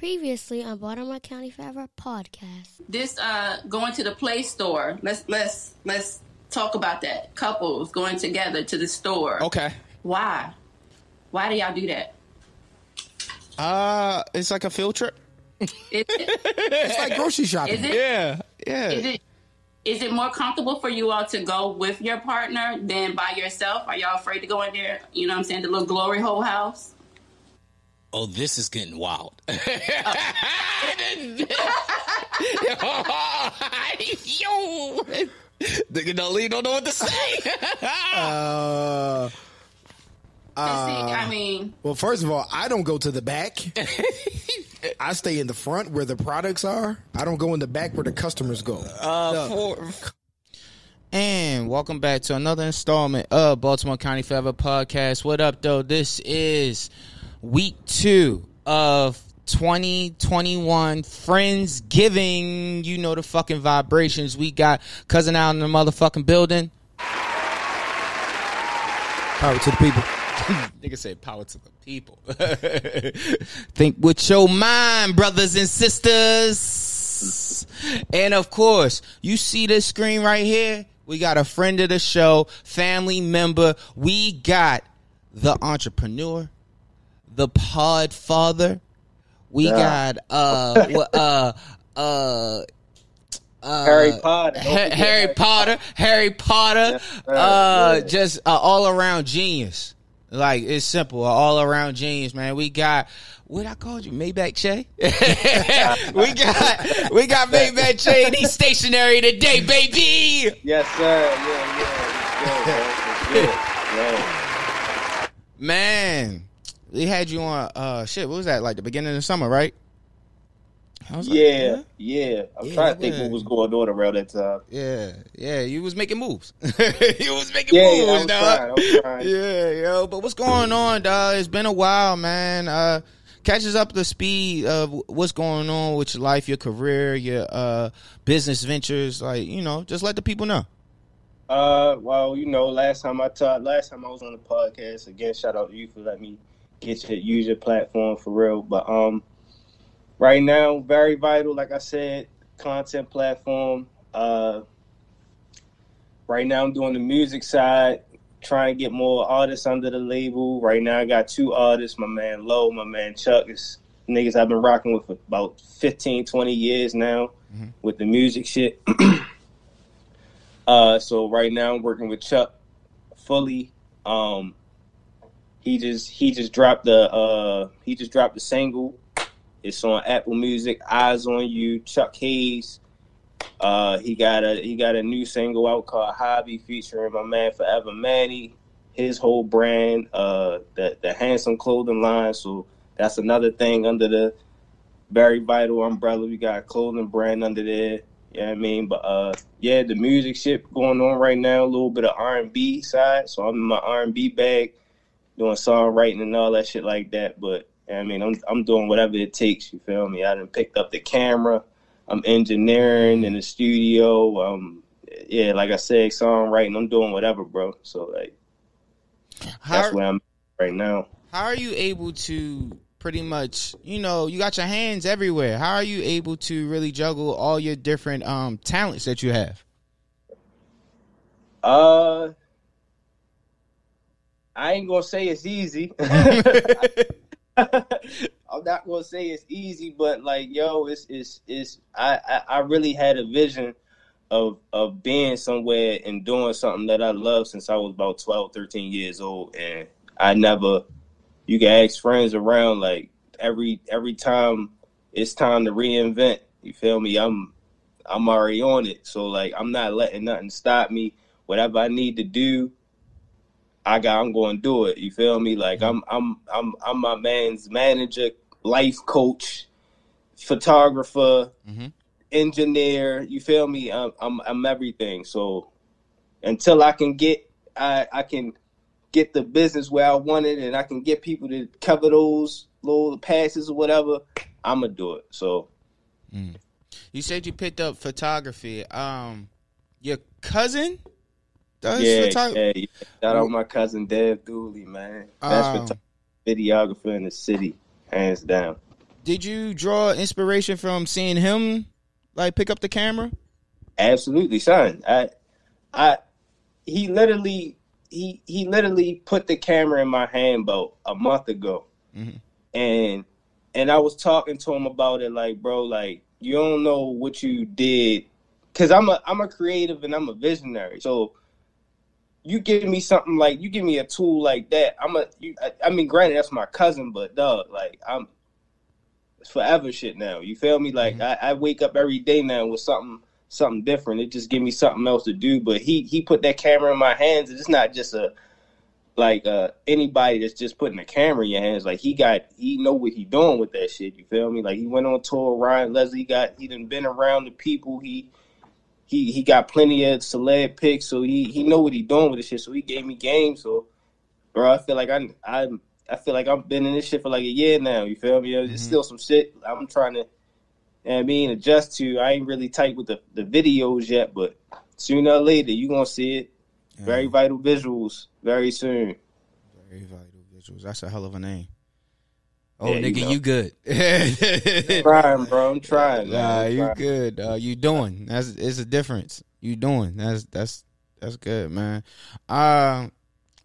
Previously on Baltimore County Forever podcast. This uh going to the Play Store. Let's let's let's talk about that. Couples going together to the store. Okay. Why? Why do y'all do that? Uh, it's like a field trip. Is it, It's like grocery shopping. is it Yeah, yeah. is it is it more comfortable for you all to go with your partner than by yourself? Are y'all afraid to go in there? You know what I'm saying? The little glory hole house. Oh, this is getting wild. Yo, nigga don't leave, don't know what to say. Uh, 'Cause see, I mean, well, first of all, I don't go to the back. I stay in the front where the products are. I don't go in the back where the customers go. Uh, for- and welcome back to another installment of Baltimore County Forever podcast. What up, though? This is week two of 2021 Friends Giving. You know the fucking vibrations. We got cousin out in the motherfucking building. Power to the people. Nigga said power to the people. Think with your mind, brothers and sisters. And of course, you see this screen right here? We got a friend of the show, family member. We got the entrepreneur, the pod father. We got uh uh uh uh, Harry Potter. Ha- Harry Potter, Harry Potter, sir. uh, Yeah. just uh, all around genius. Like it's simple, all around genius, man. We got what I called you, Maybach Shay. we got we got Maybach Shay, and he's stationary today, baby. Yes, sir. Yeah, yeah. Good, bro. Yeah, Man, we had you on. Uh, shit, what was that? Like the beginning of the summer, right? I was like, yeah, yeah. I'm Yeah, trying to think yeah. what was going on around that time. Yeah, yeah, you was making moves. you was making Yeah, yeah, I moves, was dog. trying, I was trying. Yeah, yo, but what's going on, dog? It's been a while, man. Uh, catch us up the speed of what's going on with your life, your career, your uh business ventures. Like, you know, just let the people know. Uh, well, you know, last time I taught, last time I was on the podcast. Again, shout out to you for letting me get your use your platform for real. But um, right now, very vital. Like I said, content platform. Uh, right now I'm doing the music side, trying to get more artists under the label. Right now I got two artists, my man Low, my man Chuck. Is niggas I've been rocking with for about 15, 20 years now Mhm. with the music shit. uh, so right now I'm working with Chuck fully. Um, he just he just dropped the uh he just dropped the single. It's on Apple Music. Eyes on You. Chuck Hayes. Uh, he got a he got a new single out called Hobby featuring my man Forever Manny. His whole brand, uh, the the handsome clothing line. So that's another thing under the very vital umbrella. We got a clothing brand under there. You know I mean? But uh, yeah, the music shit going on right now. A little bit of R and B side. So I'm in my R and B bag, doing songwriting and all that shit like that. But you know what I mean, I'm I'm doing whatever it takes. You feel me? I done picked up the camera. I'm engineering in the studio. Um, yeah, like I said, songwriting. I'm doing whatever, bro. So like How, that's where I'm at right now. how are you able to pretty much, you know, you got your hands everywhere. How are you able to really juggle all your different um talents that you have? Uh, I ain't gonna say it's easy. I'm not gonna say it's easy, but like, yo, it's it's it's. I I, I really had a vision of of being somewhere and doing something that I love since I was about 12, 13 years old, and I never. You can ask friends around like every every time it's time to reinvent. You feel me? I'm I'm already on it, so like I'm not letting nothing stop me. Whatever I need to do, I got. I'm going to do it. You feel me? Like I'm I'm I'm I'm my man's manager, life coach, photographer, Mhm. engineer. You feel me? I'm, I'm I'm everything. So until I can get I I can get the business where I want it, and I can get people to cover those little passes or whatever, I'm gonna do it. So You said you picked up photography. Um, your cousin does yeah, yeah, yeah. Shout out my cousin Dev Dooley, man. Best Um, videographer in the city, hands down. did you draw inspiration from seeing him like pick up the camera? Absolutely, son. I, I, he literally, he he literally put the camera in my hand about a month ago, and and I was talking to him about it, like, bro, like you don't know what you did, cause I'm a I'm a creative and I'm a visionary, so. You give me something like you give me a tool like that. I'm a. You, I, I mean, granted, that's my cousin, but dog, like I'm it's forever shit now. You feel me? Like I, I wake up every day now with something something different. It just give me something else to do. But he he put that camera in my hands. And it's not just a like uh anybody that's just putting a camera in your hands. Like he got he know what he doing with that shit. You feel me? Like he went on tour. Ryan Leslie got he done been around the people. He he he got plenty of celeb picks, So he he know what he doing with this shit. So he gave me game. So bro, I feel like I I I feel like I've been in this shit for like a year now. You feel me? There's mm-hmm. still some shit I'm trying to, I mean, adjust to. I ain't really tight with the, the videos yet, but sooner or later you gonna see it. Very vital visuals very soon. Very vital visuals. That's a hell of a name. Oh, Yeah, you nigga, know. you, good. trying, bro. I'm trying. man. Nah, I'm you trying. good. Uh, you doing? That's it's a difference. You doing? That's that's that's good, man. Uh,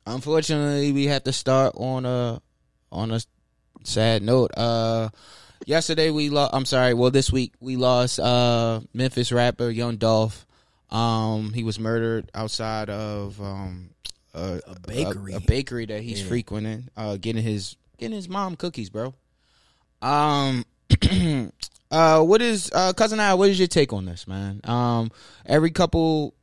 unfortunately, we have to start on a on a sad note. Uh, yesterday we lost. I'm sorry. Well, this week we lost uh Memphis rapper Young Dolph. Um, he was murdered outside of um a, A bakery. a, bakery that he's Yeah. frequenting. Uh, getting his getting his mom cookies, bro. Um. uh, what is uh, cousin I? What is your take on this, man? Um, every couple,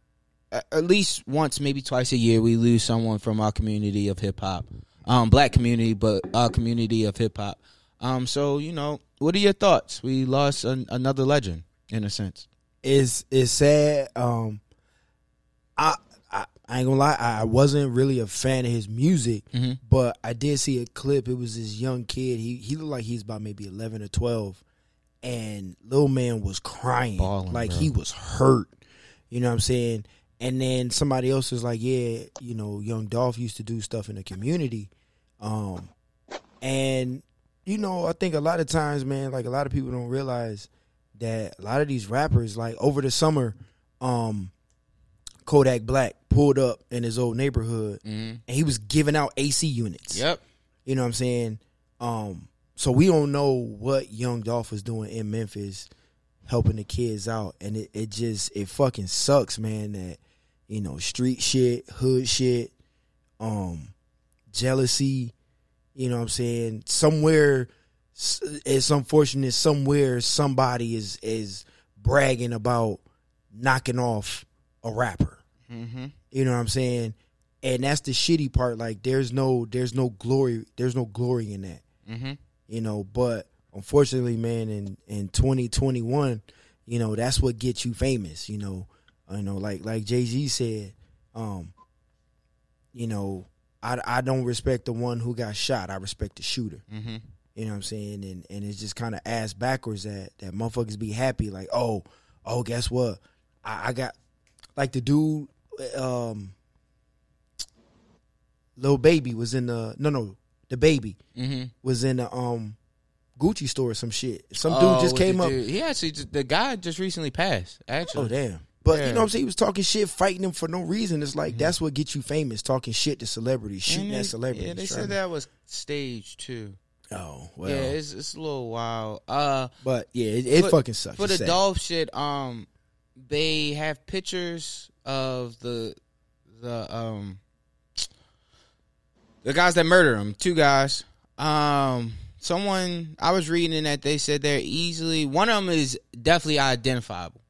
at least once, maybe twice a year, we lose someone from our community of hip hop, um, black community, but our community of hip hop. Um, so you know, what are your thoughts? We lost an, another legend in a sense. It's it's sad. Um, I, I ain't gonna lie. I wasn't really a fan of his music, Mhm. but I did see a clip. It was this young kid. He he looked like he's about maybe eleven or twelve, and little man was crying, Bawling, like bro. he was hurt. You know what I'm saying? And then somebody else is like, yeah, you know, young Dolph used to do stuff in the community, um, and you know, I think a lot of times, man, like a lot of people don't realize that a lot of these rappers, like over the summer, um, Kodak Black pulled up in his old neighborhood Mm-hmm. and he was giving out AC units. Yep. You know what I'm saying? Um, so we don't know what Young Dolph was doing in Memphis, helping the kids out, and it, it just it fucking sucks, man. That you know street shit, hood shit, um, jealousy. You know what I'm saying? Somewhere, it's unfortunate. Somewhere, somebody is is bragging about knocking off a rapper. Mm-hmm. You know what I'm saying? And that's the shitty part. Like there's no there's no glory there's no glory in that. Mm-hmm. You know, but unfortunately, man, in in 2021, you know, that's what gets you famous, you know. You know, like like Jay-Z said, um, you know, I I don't respect the one who got shot. I respect the shooter. Mm-hmm. You know what I'm saying? And and it's just kind of ass backwards that that motherfuckers be happy like, oh, oh, guess what? I, I got like the dude, um, little baby was in the no no the baby Mm-hmm. was in the um Gucci store or some shit. Some Oh, dude just came up. He actually, just- the guy just recently passed. Actually, Oh damn. But Yeah. you know what I'm saying? He was talking shit, fighting him for no reason. It's like that's what gets you famous, talking shit to celebrities, shooting And at celebrities. Yeah, they said that was stage too. Oh well. yeah, it's it's a little wild. Uh, but yeah, it, it for- fucking sucks. for It's the sad. Dolph shit, um, they have pictures of the the um the guys that murdered him. Two guys. Um, someone I was reading that they said they're easily one of them is definitely identifiable.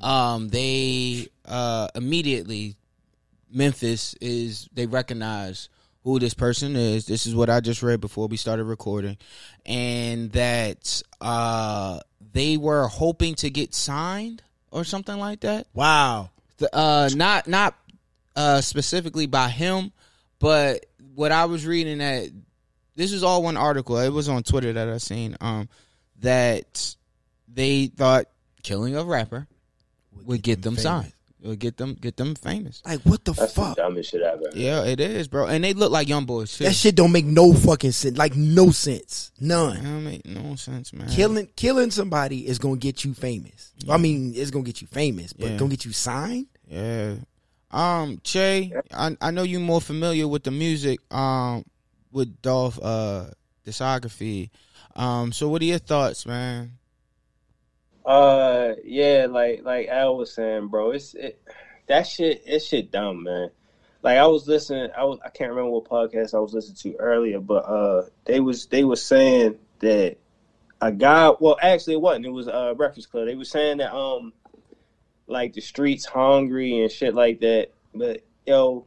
Um, they uh immediately Memphis is they recognize who this person is. This is what I just read before we started recording, and that uh they were hoping to get signed or something like that. Wow. The, uh, not not uh specifically by him, but what I was reading that this is all one article. It was on Twitter that I seen. Um, that they thought killing a rapper would get them famous. signed. It'll get them get them famous. Like what the That's fuck? the dumbest shit ever. Yeah, it is, bro. And they look like young boys too. That shit don't make no fucking sense. Like no sense. None. That make no sense, man. Killing killing somebody is gonna get you famous. I mean, it's gonna get you famous, but Yeah. gonna get you signed. Yeah. Um, Che, I I know you're more familiar with the music, um, with Dolph uh discography. Um, so what are your thoughts, man? Uh, yeah, like like Al was saying, bro, it's it that shit. It's shit dumb, man. Like I was listening, I was I can't remember what podcast I was listening to earlier, but uh, they was they was saying that a guy. Well, actually, it wasn't. It was uh Breakfast Club. They was saying that um, like the streets hungry and shit like that. But yo,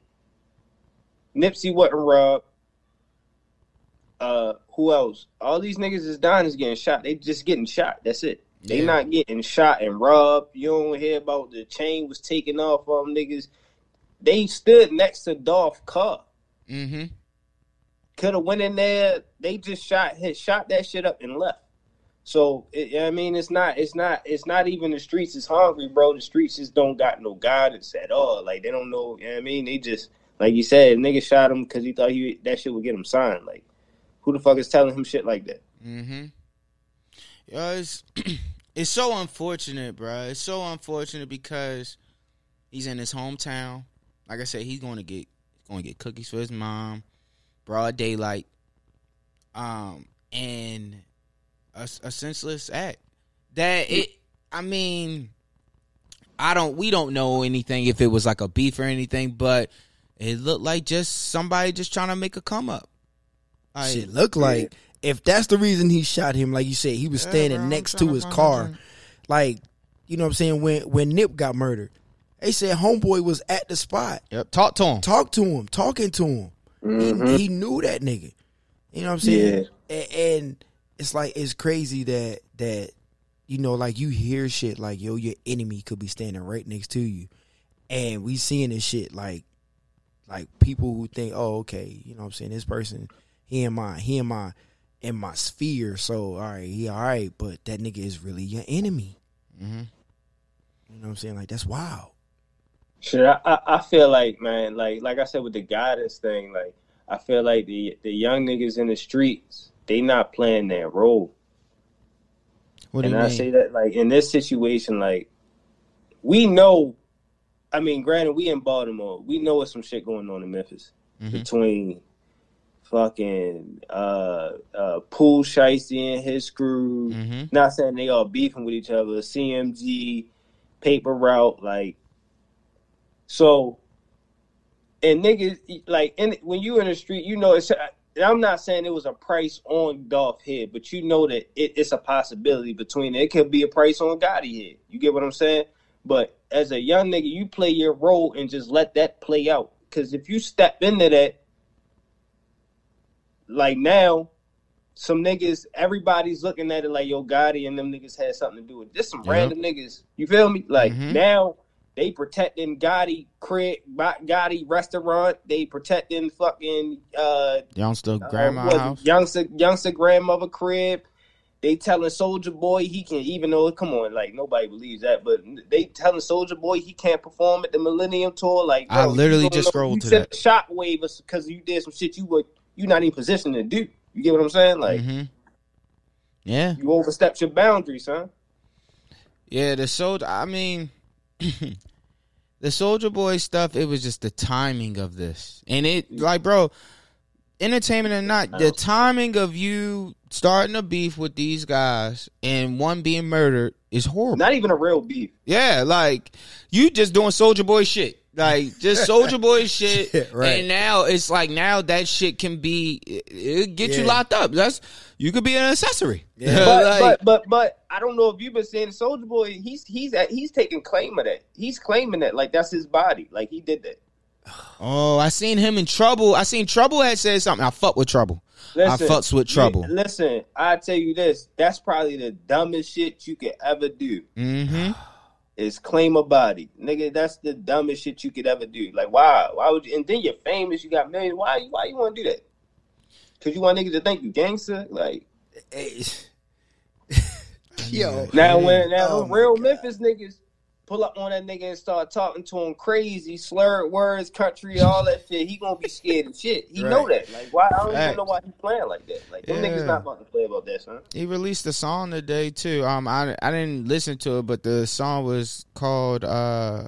Nipsey wasn't robbed. Uh, who else? All these niggas is dying is getting shot. They just getting shot. That's it. They Yeah. not getting shot and robbed. You don't hear about the chain was taken off of them niggas. They stood next to Dolph car. Mm-hmm. Could have went in there. They just shot hit shot that shit up and left. So it, I mean, it's not it's not it's not even the streets is hungry, bro. The streets just don't got no guidance at all. Like they don't know. You know what I mean, they just like you said, nigga shot him because he thought he that shit would get him signed. Like who the fuck is telling him shit like that? Mm-hmm. Yeah, it's it's so unfortunate, bro. It's so unfortunate because he's in his hometown. Like I said, he's going to get going to get cookies for his mom, broad daylight, um, and a, a senseless act. That it. I mean, I don't. We don't know anything if it was like a beef or anything, but it looked like just somebody just trying to make a come up. Like, Shit look like if that's the reason he shot him, like you said, he was Yeah, standing bro, next to to his car. out. Like, you know what I'm saying? When when Nip got murdered, they said homeboy was at the spot. Yep. Talk to him. Talk to him, talking to him. Mm-hmm. He, he knew that nigga. You know what I'm saying? And, and it's like it's crazy that that you know, like you hear shit like yo, your enemy could be standing right next to you, and we seeing this shit like like people who think, oh, okay, you know what I'm saying? This person, he and my he and my in my sphere, so all right, he all right, but that nigga is really your enemy. Mm-hmm. You know what I'm saying? Like that's wild. Shit, I, I, I feel like man, like like I said with the guidance thing, like I feel like the the young niggas in the streets, they not playing their role. What do and you I mean? say that like in this situation, like we know. I mean, granted, we in Baltimore, we know what's some shit going on in Memphis Mhm. between fucking uh uh Pooh Shiesty and his crew. Mm-hmm. Not saying they all beefing with each other. CMG, Paper Route, like so. And niggas like in when you in the street, you know it's. I'm not saying it was a price on Dolph head, but you know that it, it's a possibility between it. It could be a price on Gotti head. You get what I'm saying? But as a young nigga, you play your role and just let that play out. Because if you step into that, like now, some niggas, everybody's looking at it like yo Gotti and them niggas had something to do with it. Just some Yeah. random niggas. You feel me? Like Mhm. now they protecting Gotti crib, Gotti restaurant. They protecting fucking uh, Youngsta uh, grandma it? house. youngster youngster grandmother crib. They telling Soulja Boy he can even though come on like nobody believes that, but they telling Soulja Boy he can't perform at the Millennium Tour. Like I literally just know- scrolled you to that. shockwave because you did some shit you were you not even positioned to do. You get what I'm saying? Like hmm Yeah, you overstepped your boundaries, huh? yeah. The soldier. I mean, the Soulja Boy stuff. It was just the timing of this, and it like, bro, entertainment or not, the timing of you starting a beef with these guys and one being murdered is horrible. Not even a real beef. Yeah, like you just doing Soulja Boy shit. Like just Soulja Boy shit. Yeah, right. And now it's like now that shit can be it, get you locked up. That's you could be an accessory. Yeah. But Like, but but but I don't know if you've been saying Soulja Boy. He's he's at, he's taking claim of that. He's claiming that like that's his body. Like he did that. oh, I seen him in trouble. I seen Trouble had said something. I fuck with Trouble. I fucks with Trouble. li- Listen, I tell you this. That's probably the dumbest shit you could ever do. Mm-hmm. Is claim a body, nigga. That's the dumbest shit you could ever do. Like why? Why would you? And then you're famous. You got millions. Why? Why you want to do that? Because you want niggas to think you gangster. Like Hey. Yo, now when now Oh my real God. Memphis niggas, pull up on that nigga and start talking to him crazy, slurred words, country, all that shit, he gonna be scared of shit. He know that. Like why I don't Facts. even know why he playing like that. Like them Yeah. niggas not about to play about that, son. He released a song today too. Um, I I didn't listen to it, but the song was called uh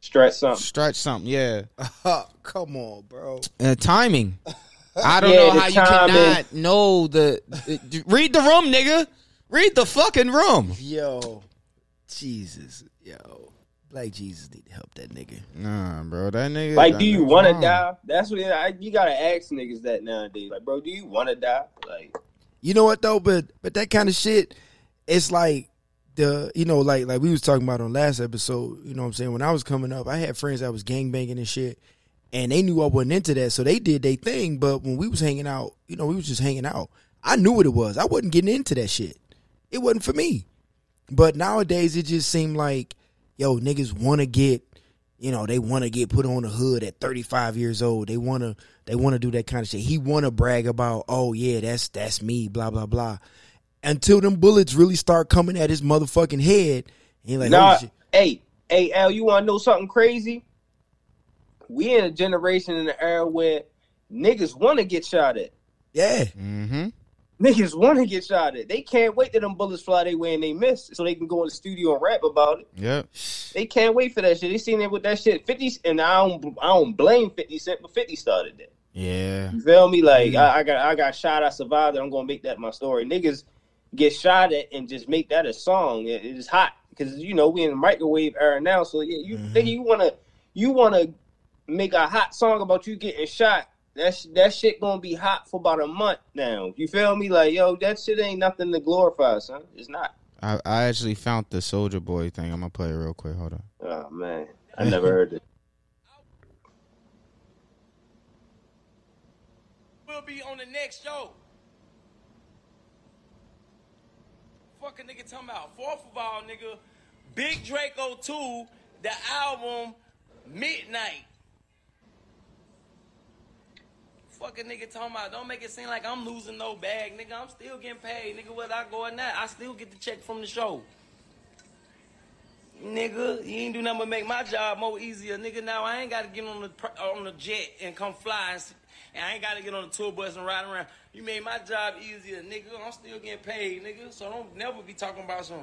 Stretch something. Stretch something. Yeah, Come on, bro. uh, timing. I don't Yeah, know how you timing. cannot know the, the- read the room, nigga. Read the fucking room. Yo, Jesus, yo, Black Jesus need to help that nigga. Nah, bro, that nigga. Like, do you want to die? That's what I, you gotta ask niggas that nowadays. Like, bro, do you want to die? Like, You know what though? But but that kind of shit, it's like the you know like like we was talking about on last episode. You know what I'm saying? When I was coming up, I had friends that was gangbanging and shit, and they knew I wasn't into that, so they did their thing. But when we was hanging out, you know, we was just hanging out. I knew what it was. I wasn't getting into that shit. It wasn't for me. But nowadays, it just seemed like, yo, niggas want to get, you know, they want to get put on the hood at 35 years old. They want to, they want to do that kind of shit. He want to brag about, oh yeah, that's that's me, blah blah blah. Until them bullets really start coming at his motherfucking head, he like, nah, oh hey, hey, Al, you want to know something crazy? We in a generation in the era where niggas want to get shot at. yeah, Mm-hmm. Niggas want to get shot at. They can't wait till them bullets fly their way and they miss, so they can go in the studio and rap about it. Yeah, They can't wait for that shit. They seen it with that shit. Fifty, and I don't, I don't blame Fifty Cent, but Fifty started that. Yeah. You feel me? Like Mm. I, I got, I got shot. I survived. I'm gonna make that my story. Niggas get shot at and just make that a song. It- it's hot because you know we in the microwave era now. So yeah, you Mm-hmm. think you wanna, you wanna make a hot song about you getting shot. That sh- that shit gonna be hot for about a month now. You feel me? Like yo, that shit ain't nothing to glorify, son. It's not. I, I actually found the Soulja Boy thing. I'm gonna play it real quick. Hold on. Oh man, I never heard it. We'll be on the next show. Fuck a nigga talking about. Fourth of all, nigga, Big Draco 2, the album Midnight. Fuck a nigga talking about. Don't make it seem like I'm losing no bag, nigga. I'm still getting paid, nigga. Whether I go or not, I still get the check from the show. Nigga, you ain't do nothing but make my job more easier, nigga. Now I ain't gotta get on the on the jet and come fly, and, and I ain't gotta get on the tour bus and ride around. You made my job easier, nigga. I'm still getting paid, nigga. So don't never be talking about some.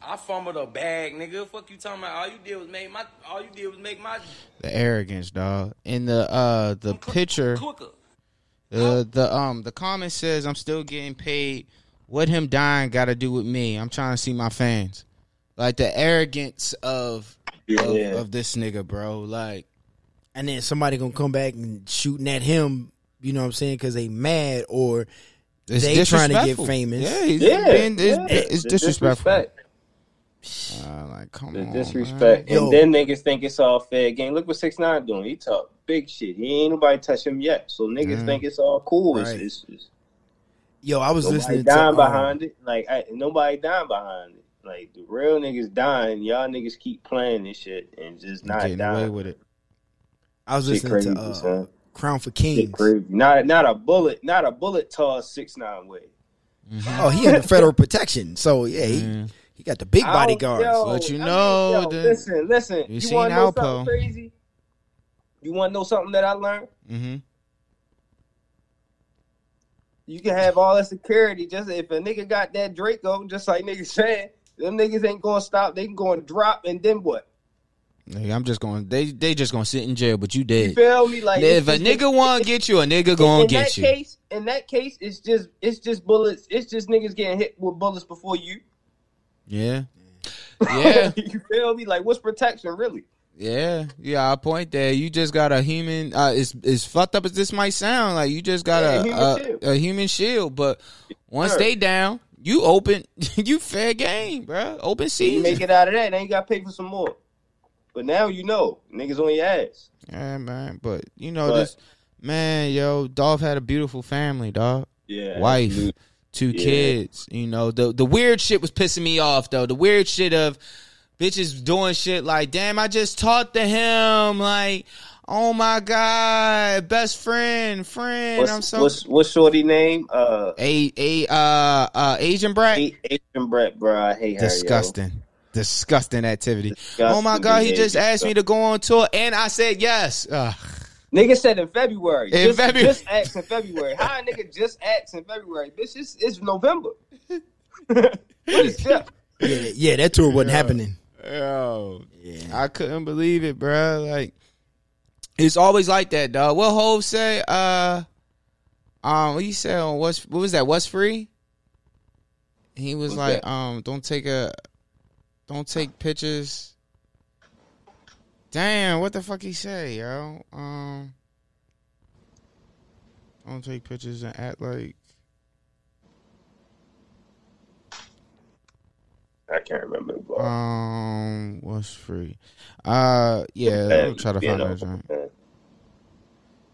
I fumbled a bag, nigga. Fuck you talking about? All you did was make my. All you did was make my. The arrogance, dog. In the uh the I'm picture, quicker. The the um the comment says I'm still getting paid. What him dying got to do with me? I'm trying to see my fans. Like the arrogance of Yeah. of, of this nigga, bro. Like and then somebody gonna come back and shooting at him. You know what I'm saying? Because they mad or it's They trying to get famous. Yeah, he's Yeah, being, it's, yeah. it's The disrespectful. disrespect. Uh, like come The on, disrespect. man. Yo. And then niggas think it's all fair game. Look what Six Nine doing. He talk big shit. He ain't nobody touch him yet. So niggas Mhm. think it's all cool. Right. it's, it's yo, I was nobody listening dying to um, behind it. Like I, nobody dying behind it. Like the real niggas dying. Y'all niggas keep playing this shit and just not getting away dying. with it. I was Shit listening crazy, to uh, son. Crown for Shit Kings. Not not a bullet. Not a bullet toss Six Nine way. Oh, he under federal protection, so yeah, he, Yeah. he got the big I don't- bodyguards. yo, But you I mean, know yo, the- listen, listen. you You, seen want to know Alpo. something crazy? You want to know something that I learned? Mm-hmm. You can have all that security. Just if a nigga got that Draco, just like niggas said, them niggas ain't gonna stop. They can go and drop, and then what? I'm just going. They they just gonna sit in jail, but you You feel me? Like if a nigga want to get you, a nigga gonna in get that you. case, in that case, it's just it's just bullets. It's just niggas getting hit with bullets before you. Yeah, yeah, you feel me? Like what's protection really? Yeah, yeah. I point that You just got a human. Uh, as as fucked up as this might sound, like you just got Yeah, a human a, a human shield. But once Sure. they down, you open. you fair game, bro. Open You make it out of that, then you got to pay for some more. But now you know, niggas on your ass. Yeah, man. But you know But- this, man. Yo, Dolph had a beautiful family, dog. Yeah, wife, two Yeah. kids. You know, the the weird shit was pissing me off though. The weird shit of bitches doing shit like, damn, I just talked to him. Like, oh my god, best friend, friend. What's, I'm so what's what's shorty name? Uh, a a uh uh Asian brat. A- Asian Brett, bro. I hate her. yo. Disgusting. disgusting activity. Disgusting oh my god, he just asked me to go on tour, and I said yes. Ugh. Nigga said in February. In just, February. Just asked in February. How a nigga just asked in February? Bitch, it's, it's November. what is that? Yeah, yeah, that tour wasn't happening. Yo, I couldn't believe it, bro. Like, it's always like that, dog. What Hove say? Uh, um, what you say on what's what was that? What's free? He was What's like, that? um, don't take a, don't take pictures. Damn, what the fuck he say, yo? Um, don't take pictures and act like. I can't remember. the. Um, what's free? Uh, yeah, I'll try to find that. joint.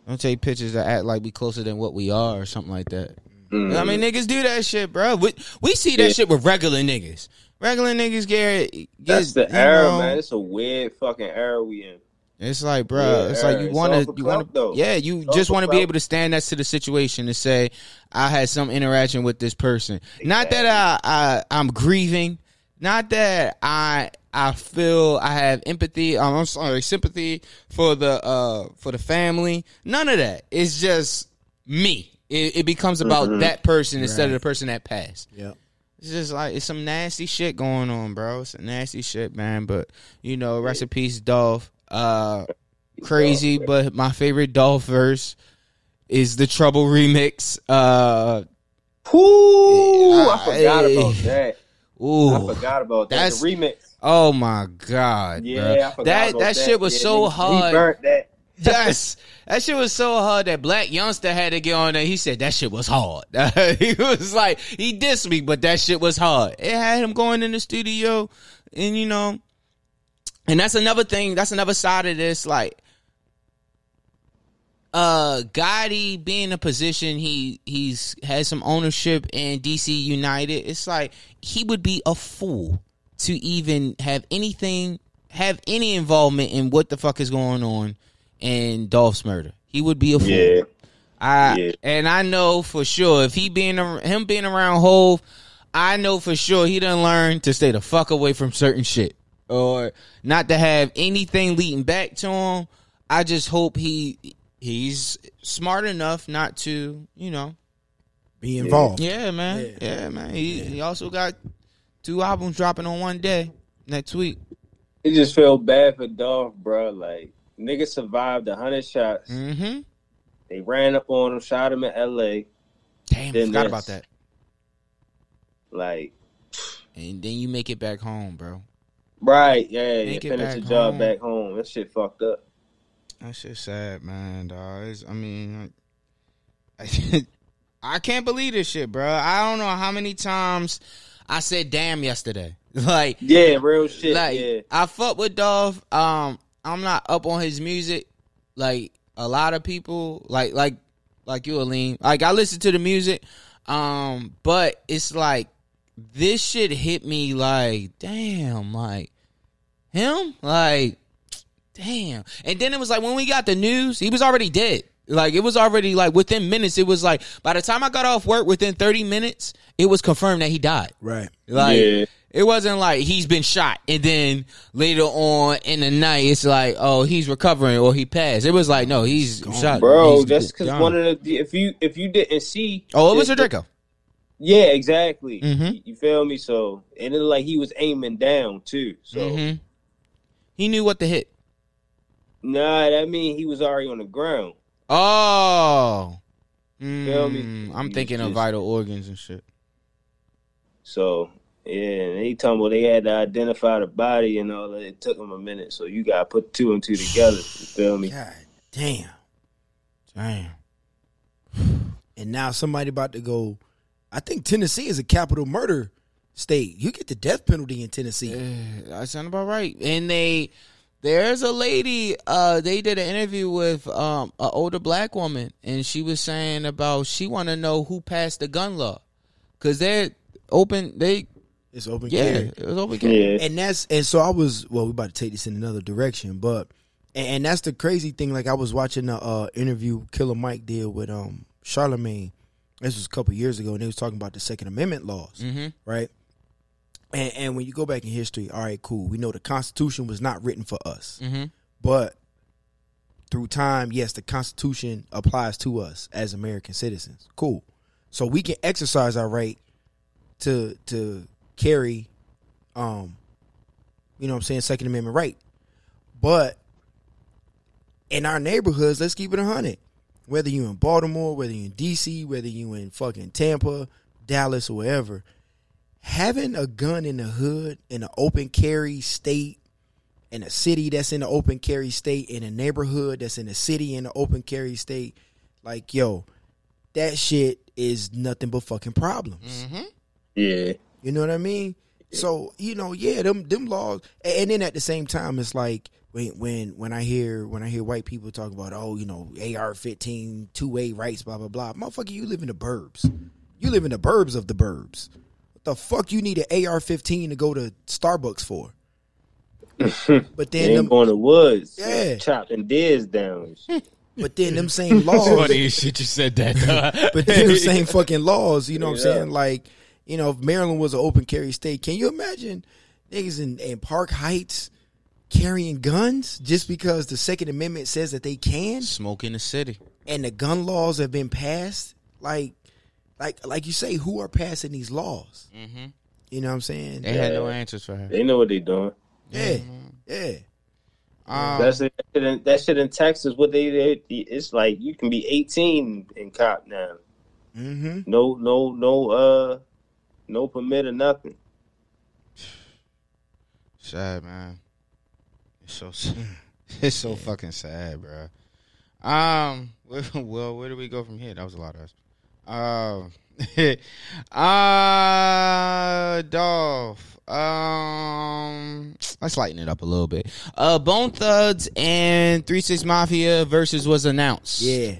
Don't take pictures that act like we closer than what we are or something like that. Mhm. I mean, niggas do that shit, bro. We, we see that Yeah. shit with regular niggas. Regular niggas get, get That's the era, know, man. It's a weird fucking era we in. It's like, bro, Yeah, it's like you want to, you want to, yeah, you It's just want to be able to stand next to the situation and say, I had some interaction with this person. Not that I, I, I'm grieving. Not that I, I feel I have empathy. Um, I'm sorry, sympathy for the, uh, for the family. None of that. It's just me. It, it becomes about Mm-hmm. that person instead of the person that passed. Yeah. It's just like it's some nasty shit going on, bro. It's some nasty shit, man. But you know, rest in peace, Dolph. Uh, crazy, but my favorite Dolph verse is the Trouble remix. Uh, Whoo! I Ah, forgot hey. about that. I forgot about that. That's- the remix. oh my god, Yeah, bro. I forgot that about that shit was Yeah, so hard. He burnt that. yes, that shit was so hard that Black Youngsta had to get on there. He said that shit was hard. he was like, he dissed me, but that shit was hard. It had him going in the studio, and you know, and that's another thing. That's another side of this. Like, uh, Gotti being a position he he's has some ownership in DC United. It's like he would be a fool to even have anything have any involvement in what the fuck is going on in Dolph's murder. He would be a fool. Yeah. I Yeah. and I know for sure if he being him being around Hove, I know for sure he done learn to stay the fuck away from certain shit or not to have anything leading back to him. I just hope he he's smart enough not to, you know. Be involved. Yeah, man. Yeah, man. He he also got two albums dropping on one day next week. It just felt bad for Dolph, bro. Like nigga survived a hundred shots. Mm-hmm. They ran up on him, shot him in L.A. Damn, Then forgot about that. Like And then you make it back home, bro. right, yeah, you Make it finish the job home. back home. That shit fucked up. That shit sad, man, dog. It's, I mean, I, I can't believe this shit, bro. I don't know how many times I said "damn" yesterday. Like, Yeah, real shit. like yeah, I fuck with Dolph. Um, I'm not up on his music. Like a lot of people, like like like you, Aline. Like I listen to the music. Um, but it's like this shit hit me like, damn, like him, like damn. And then it was like when we got the news, he was already dead. Like it was already like within minutes. It was like by the time I got off work, within 30 minutes, it was confirmed that he died. Right. Like Yeah. it wasn't like he's been shot and then later on in the night it's like oh he's recovering or he passed. It was like no he's shot, bro. He's That's because one of the if you if you didn't see. oh it was a Draco. Yeah, exactly. Mhm. You, you feel me? So and it looked like he was aiming down too. So hmm He knew what to hit. Nah, that mean he was already on the ground. Oh, Feel me? Mm, I'm He thinking was of vital organs and shit. So yeah, and he told me they had to identify the body and all that. It took them a minute, so you got to put two and two together. You feel me? God damn. Damn. And now somebody about to go. I think Tennessee is a capital murder state. You get the death penalty in Tennessee. Yeah, that sound about right. And they, there's a lady. Uh, they did an interview with um an older black woman, and she was saying about she want to know who passed the gun law, cause they're open. They It's open yeah, carry. it was open carry. Yeah. and that's and so I was well. We about to take this in another direction, but and, and that's the crazy thing. Like I was watching the uh, interview Killer Mike did with um Charlemagne. This was a couple years ago, and they was talking about the Second Amendment laws, Mhm. right? And, and when you go back in history, all right, cool. We know the Constitution was not written for us, Mhm. but through time, yes, the Constitution applies to us as American citizens. Cool. So we can exercise our right to to carry, um, you know, what I'm saying Second Amendment right, but in our neighborhoods, let's keep it a hundred. Whether you in Baltimore, whether you in DC, whether you in fucking Tampa, Dallas, or wherever, having a gun in the hood in an open carry state, in a city that's in an open carry state, in a neighborhood that's in a city in an open carry state, like yo, that shit is nothing but fucking problems. Mm-hmm. Yeah. You know what I mean? So you know, yeah, them them laws, and and then at the same time, it's like when when when I hear when I hear white people talk about oh you know AR 15 two way rights blah blah blah, motherfucker, you live in the burbs, you live in the burbs of the burbs. What the fuck you need an AR 15 to go to Starbucks for? but They then ain't them, going to woods. Yeah. Chopping deers down. but then them same laws, Funny as shit you said that. but then the same fucking laws, you know what I'm saying? Like, you know, if Maryland was an open carry state, can you imagine niggas in, in Park Heights carrying guns just because the Second Amendment says that they can Smoke in the city. and the gun laws have been passed? Like, like, like you say, who are passing these laws? Mm-hmm. You know what I'm saying? They had no answers for her. They know what they're doing. Yeah, yeah. Um, That's it. That shit in, that shit in Texas. What they, they it's like you can be 18 in cop now. Mm-hmm. No, no, no, uh, no permit or nothing. sad, man. It's so sad. It's so fucking sad, bro. Um, well, where do we go from here? That was a lot of us. Um, uh, Dolph. Um, let's lighten it up a little bit. Uh, Bone Thugs and Three Six Mafia versus was announced. Yeah.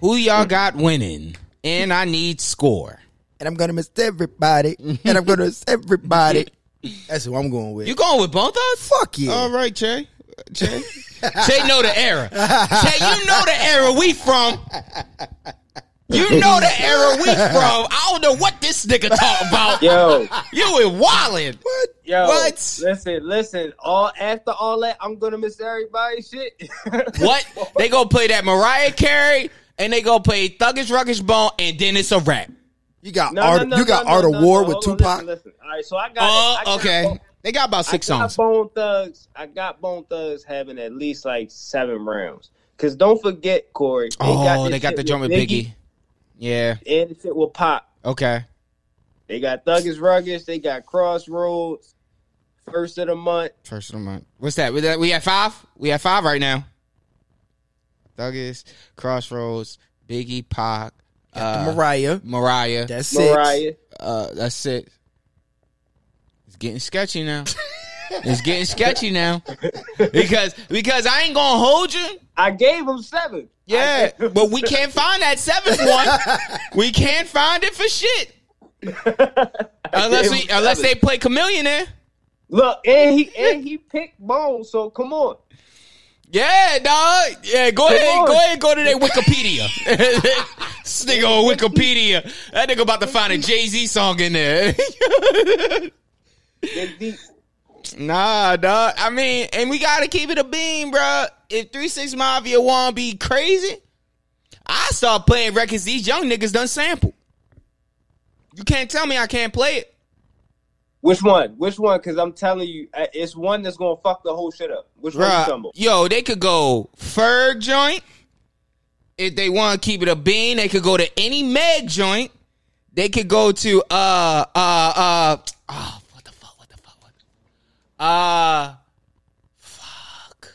Who y'all got winning? And I need score. And I'm gonna miss everybody. and I'm gonna miss everybody. That's who I'm going with. You going with Bone Thugs? Fuck yeah. All right, Jay. Jay. Jay know the era. Jay, you know the era we from. You know the era we from. I don't know what this nigga talk about. Yo, You in wildin'. what? yo, What? Listen, listen. All after all that, I'm gonna miss everybody. Shit. What? They gonna play that Mariah Carey and they gonna play Thuggish Ruggish Bone and then it's a rap. You got No, art. no, no, you got no, Art no, of no, War no. with Hold on, Tupac. Listen, listen. All right, so I got. Oh, I okay. Bone- They got about six I got songs. Bone Thugs. I got Bone Thugs having at least like seven rounds. Cause don't forget, Corey. They Oh, this they got the joint with Biggie. Yeah. and the shit with Pop. Okay. They got Thuggish Ruggish. They got Crossroads. First of the month. First of the month. What's that? We- We have five? We have five right now. Thuggish, Crossroads, Biggie, Pac, uh, Mariah. Mariah. That's six. Mariah. Uh, that's it. It's getting sketchy now. it's getting sketchy now because because I ain't gonna hold you. I gave him seven. Yeah, but we can't find that seventh one. We can't find it for shit unless we unless they play Chameleon there. Look, and he and he picked Bone. So come on. Yeah, dog. Yeah, go ahead, on. go ahead, go to their Wikipedia. this nigga on Wikipedia. That nigga about to find a Jay Z song in there. Deep. Nah, dog. I mean, and we gotta keep it a beam, bro. If Three Six Mafia wanna be crazy, I start playing records these young niggas done sample. You can't tell me I can't play it. Which one? Which one? Because I'm telling you, uh, it's one that's gonna fuck the whole shit up. Which one? Bruh, about? yo, they could go Ferg joint. If they want to keep it a bean, they could go to any Meg joint. They could go to uh uh uh oh what the fuck what the fuck what the, uh fuck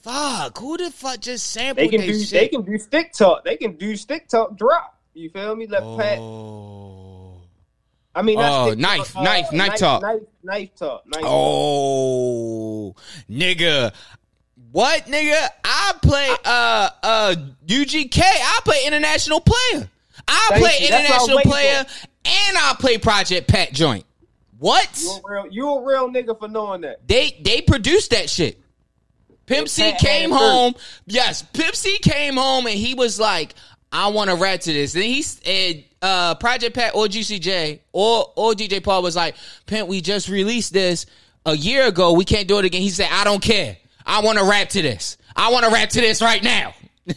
fuck who the fuck just sampled They can they do. shit? They can do stick talk. They can do stick talk drop. You feel me? Let Pat. oh I mean, Oh, knife, talk, knife, knife talk. Knife, knife talk. Knife talk. Oh, nigga. What, nigga? I play uh uh UGK. I play international player. I Thank play you. That's what I was international player and I play Project Pat joint. What? You a real, you a real nigga for knowing that. They they produced that shit. Pimp C came home. Yes, Pimp C came home and he was like, I want to rap to this. Then he and, uh, Project Pat or Juicy J or or DJ Paul was like, Pimp, we just released this a year ago. We can't do it again. He said, I don't care. I want to rap to this. I want to rap to this right now.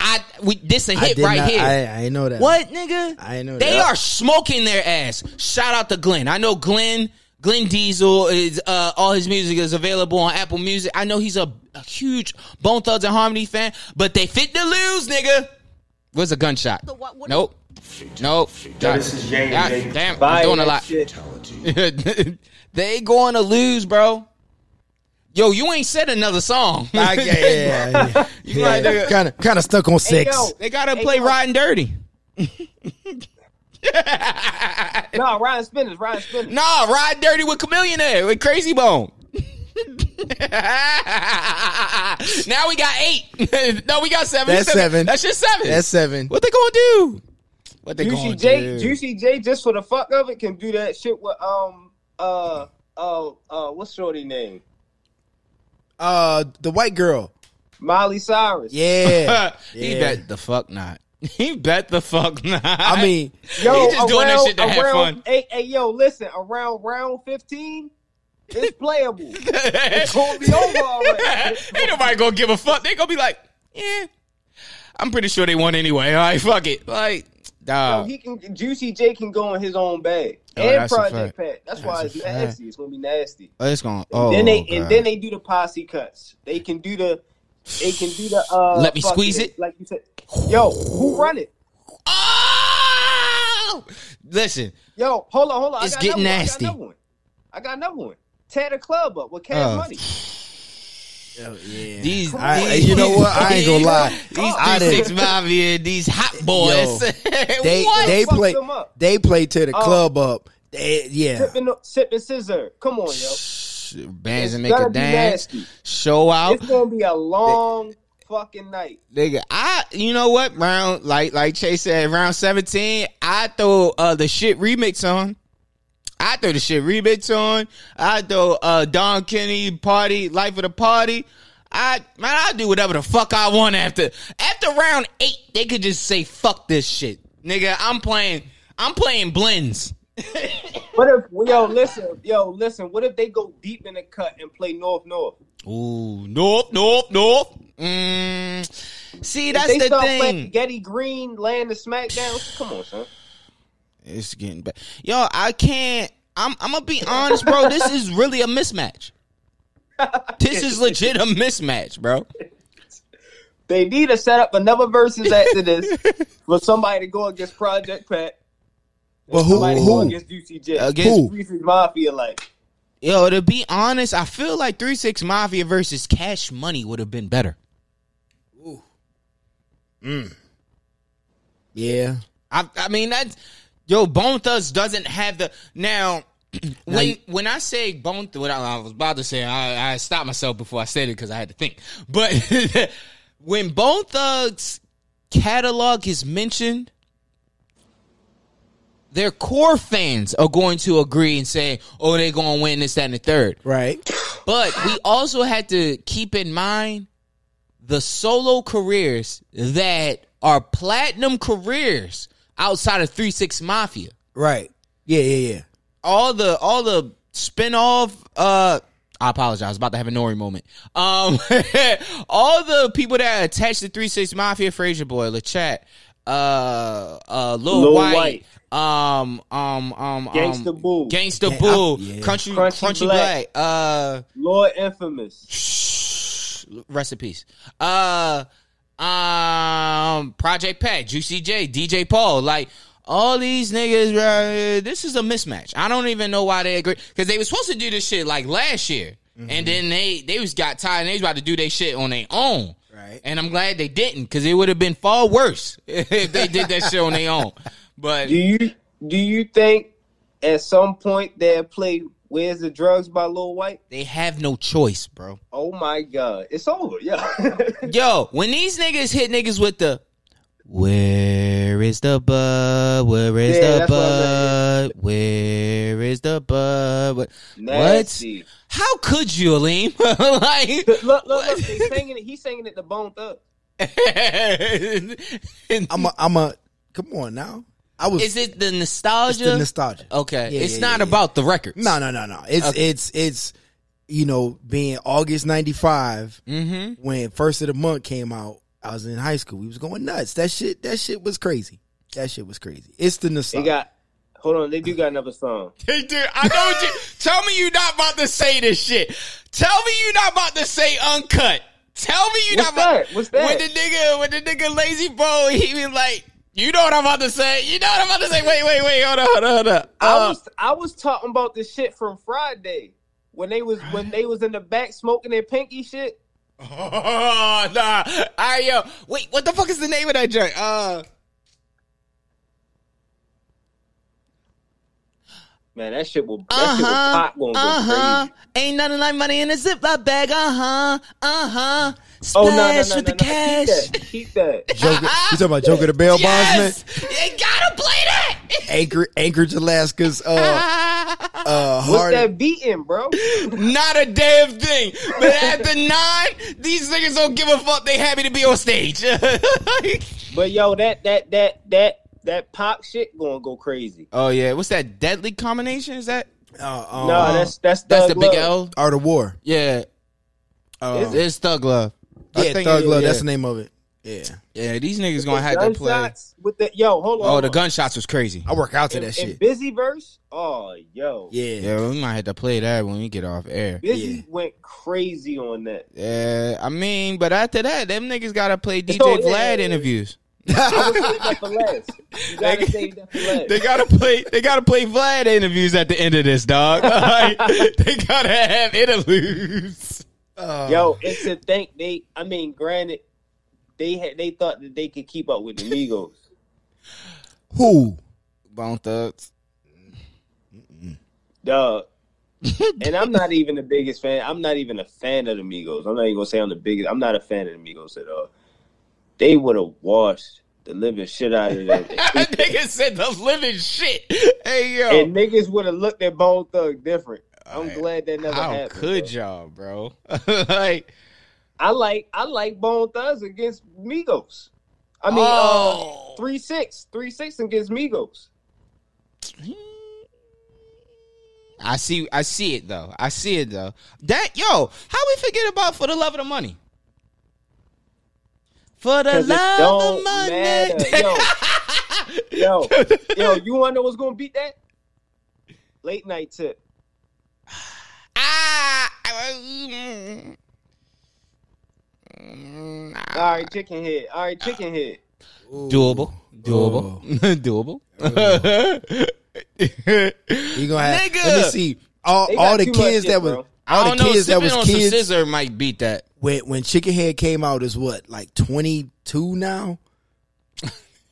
I we this a hit right not- here. I, I know that. What nigga? I know They that. are smoking their ass. Shout out to Glenn. I know Glenn. Glenn Diesel is uh, all his music is available on Apple Music. I know he's a, a huge Bone Thugs and Harmony fan, but they fit to lose, nigga. Where's a gunshot? Nope. Nope. this is Jay God damn, Buy I'm doing a lot. they going to lose, bro. Yo, you ain't said another song. I, yeah, yeah, yeah. You like, nigga, Kind of, kind of stuck on Hey, six. yo, they gotta Hey, play yo. Riding Dirty. no, Ridin' Spinners, Ridin' Spinners. Nah, Ride Dirty with Chamillionaire there with Krayzie Bone. now we got eight. no, we got seven. That's Seven. seven. That's just seven. That's seven. What they gonna do? What they Juicy gonna J, do? Juicy J, just for the fuck of it, can do that shit with um uh uh uh what's shorty name? Uh, the white girl. Miley Cyrus. Yeah, he Yeah. bet the fuck not. He bet the fuck not. I mean, Yo, He just doing that shit to have around, fun. Hey, hey, yo, listen, around round fifteen, it's playable. it's gonna be over already. Ain't nobody gonna give a fuck. They gonna be like, yeah. I'm pretty sure they won anyway. All right, fuck it. Like, Yo, dog. he can Juicy J can go in his own bag. Oh, and that's Project fact. Pat. That's, why it's fact. nasty. It's gonna be nasty. Oh, it's gonna. And Oh, then they God. and then they do the posse cuts. They can do the they can do the uh Let me squeeze it? Like you said. Yo, who run it? Oh! Listen, Yo, hold on, hold on. It's I got getting nasty. One. I got another one. I got another one. Tear the club up with Cash Oh. Money. Yeah. these, I- these- you know what? I ain't gonna lie. These I three didn't- six mafia, these hot boys. They what? they Fuck play them up. they play to the Oh. club up. They, yeah, Sipping, sipping sizzurp. Come on, yo. bands It's and make gonna a be dance, nasty. show out. It's gonna be a long fucking night. Nigga, I you know what round like like Chase said round seventeen, I throw uh the shit remix on. I throw the shit remix on. I throw uh Don Kenny party life of the party. I man, I do whatever the fuck I want after after round eight. They could just say fuck this shit, nigga. I'm playing. I'm playing blends. What if yo listen, yo listen? What if they go deep in the cut and play North North? Ooh, North North North. Mm, see, that's they the start thing. Getty Green, Land the SmackDown. Come on, son. It's getting bad. Yo, I can't. I'm. I'm gonna be honest, bro. This is really a mismatch. This is legit a mismatch, bro. They need to set up another versus after this for somebody to go against Project Pat. But who- somebody who? go against Juicy J. Against- Who? Three Six Mafia, like Yo, to be honest, I feel like Three Six Mafia versus Cash Money would have been better. Ooh. Mm. Yeah. I. I mean that's. Yo, Bone Thugs doesn't have the now. When when I say Bone, Thugs, what I, I was about to say, I, I stopped myself before I said it because I had to think. But when Bone Thugs catalog is mentioned, their core fans are going to agree and say, "Oh, they're going to win this, that, and the third. Right. But we also had to keep in mind the solo careers that are platinum careers outside of Three Six Mafia. Right. Yeah. Yeah. Yeah. All the all the spin-off uh I apologize. I was about to have a Nori moment. Um, all the people that attached to Three Six Mafia, Frayser Boy, La Chat, uh, uh, Lil, Lil Wyte, um, um, um, Gangsta um, Boo. Gangsta Yeah, I- Boo, yeah. Crunchy, Crunchy Crunchy, Black. Black, uh, Lord Infamous. rest in peace. Uh, um, Project Pat, Juicy J, DJ Paul, like all these niggas. Uh, this is a mismatch. I don't even know why they agree because they were supposed to do this shit like last year, and then they they was got tired and they was about to do their shit on their own. Right. And I'm glad they didn't because it would have been far worse if they did that shit on their own. But Do you do you think at some point they'll play Where's the Drugs by Lil Wyte? they have no choice, bro. Oh my god. It's over, yeah. Yo, when these niggas hit niggas with the where is the bud? Where is Yeah, the that's what I'm bud? Where is the bud? What? Nasty. How could you, Aleem? like, Look, look, look, look. They singing it. He's singing it to Bone Thug. I'm a, I'm a. Come on now. I was. Is it the it's nostalgia? the nostalgia? Okay, Yeah, it's yeah, not yeah, about the records. No, no, no, no. It's Okay. it's it's you know being August '95 Mm-hmm. when first of the month came out. I was in high school. We was going nuts. That shit. That shit was crazy. That shit was crazy. It's the They nostalgia. got. Hold on, they do got another song. Hey, dude, I know what you. tell me you not about to say this shit. Tell me you not about to say uncut. Tell me you What's not about. that? What's that? When the nigga, when the nigga lazy bro, he be like, you know what I'm about to say. You know what I'm about to say. Wait, wait, wait. Hold on, hold on, hold on. I Uh, was I was talking about the shit from Friday when they was when they was in the back smoking their pinky shit. Oh, nah. Right, yo. Wait, what the fuck is the name of that joint? Uh, Man, that shit will that uh shit will huh. pop gonna Uh huh. crazy. Ain't nothing like money in a Ziploc bag. Uh huh. Uh huh. Oh no no no with no, the no. cash. Keep that. Keep that. Joker, you talking about Joker the Bail Yes, Bondsman? you gotta play that. Anchor, Anchorage, Alaska's uh uh What's hard. that beating, bro? Not a damn thing. But at the nine, these niggas don't give a fuck. They happy to be on stage. But yo, that that that that that pop shit gonna go crazy. oh yeah, what's that deadly combination? Is that Uh, um, no, that's that's that's Thug the big L? Art of War. Yeah, Uh, it's Thug Love. I yeah, think Thug it- Love. yeah. That's the name of it. Yeah, Yeah, these niggas gonna have to play. With the yo. Hold on. Oh, the gunshots was crazy. I work out to And, that shit. Busy verse. Oh, yo. Yeah, Yeah, we might have to play that when we get off air. Busy Yeah. went crazy on that. Yeah, I mean, but after that, them niggas gotta play DJ Oh, Vlad yeah, yeah. interviews. I would save that for last. You gotta They- save that for last. They gotta play. They gotta play Vlad interviews at the end of this, dog. Like, they gotta have interludes. Uh, yo, and to think they, I mean, granted, they had they thought that they could keep up with the Migos. who? Bone Thugs. Dog. and I'm not even the biggest fan. I'm not even a fan of the Migos. I'm not even gonna say I'm the biggest. I'm not a fan of the Migos at all. They would have washed the living shit out of that. That nigga said the living shit. Hey yo, and niggas would have looked at Bone Thug different. I'm glad that never how happened. could bro. y'all, bro? like, I like I like Bone Thugs against Migos. I mean, Oh. uh, three six, three six against Migos. I see. I see it though. I see it though. That yo, how we forget about for the love of the money? For the love of money. matter. Yo, yo, you wanna know what's gonna beat that? Late night tip. Ah. mm, mm, All right, chicken head. All right, chicken head. Doable. Doable. Doable. You gonna have? Nigga. Let me see. All They all the kids shit, that was bro. I all don't the know. kids that was on some kids sizzurp might beat that. when when Chicken Head came out is what like twenty two now.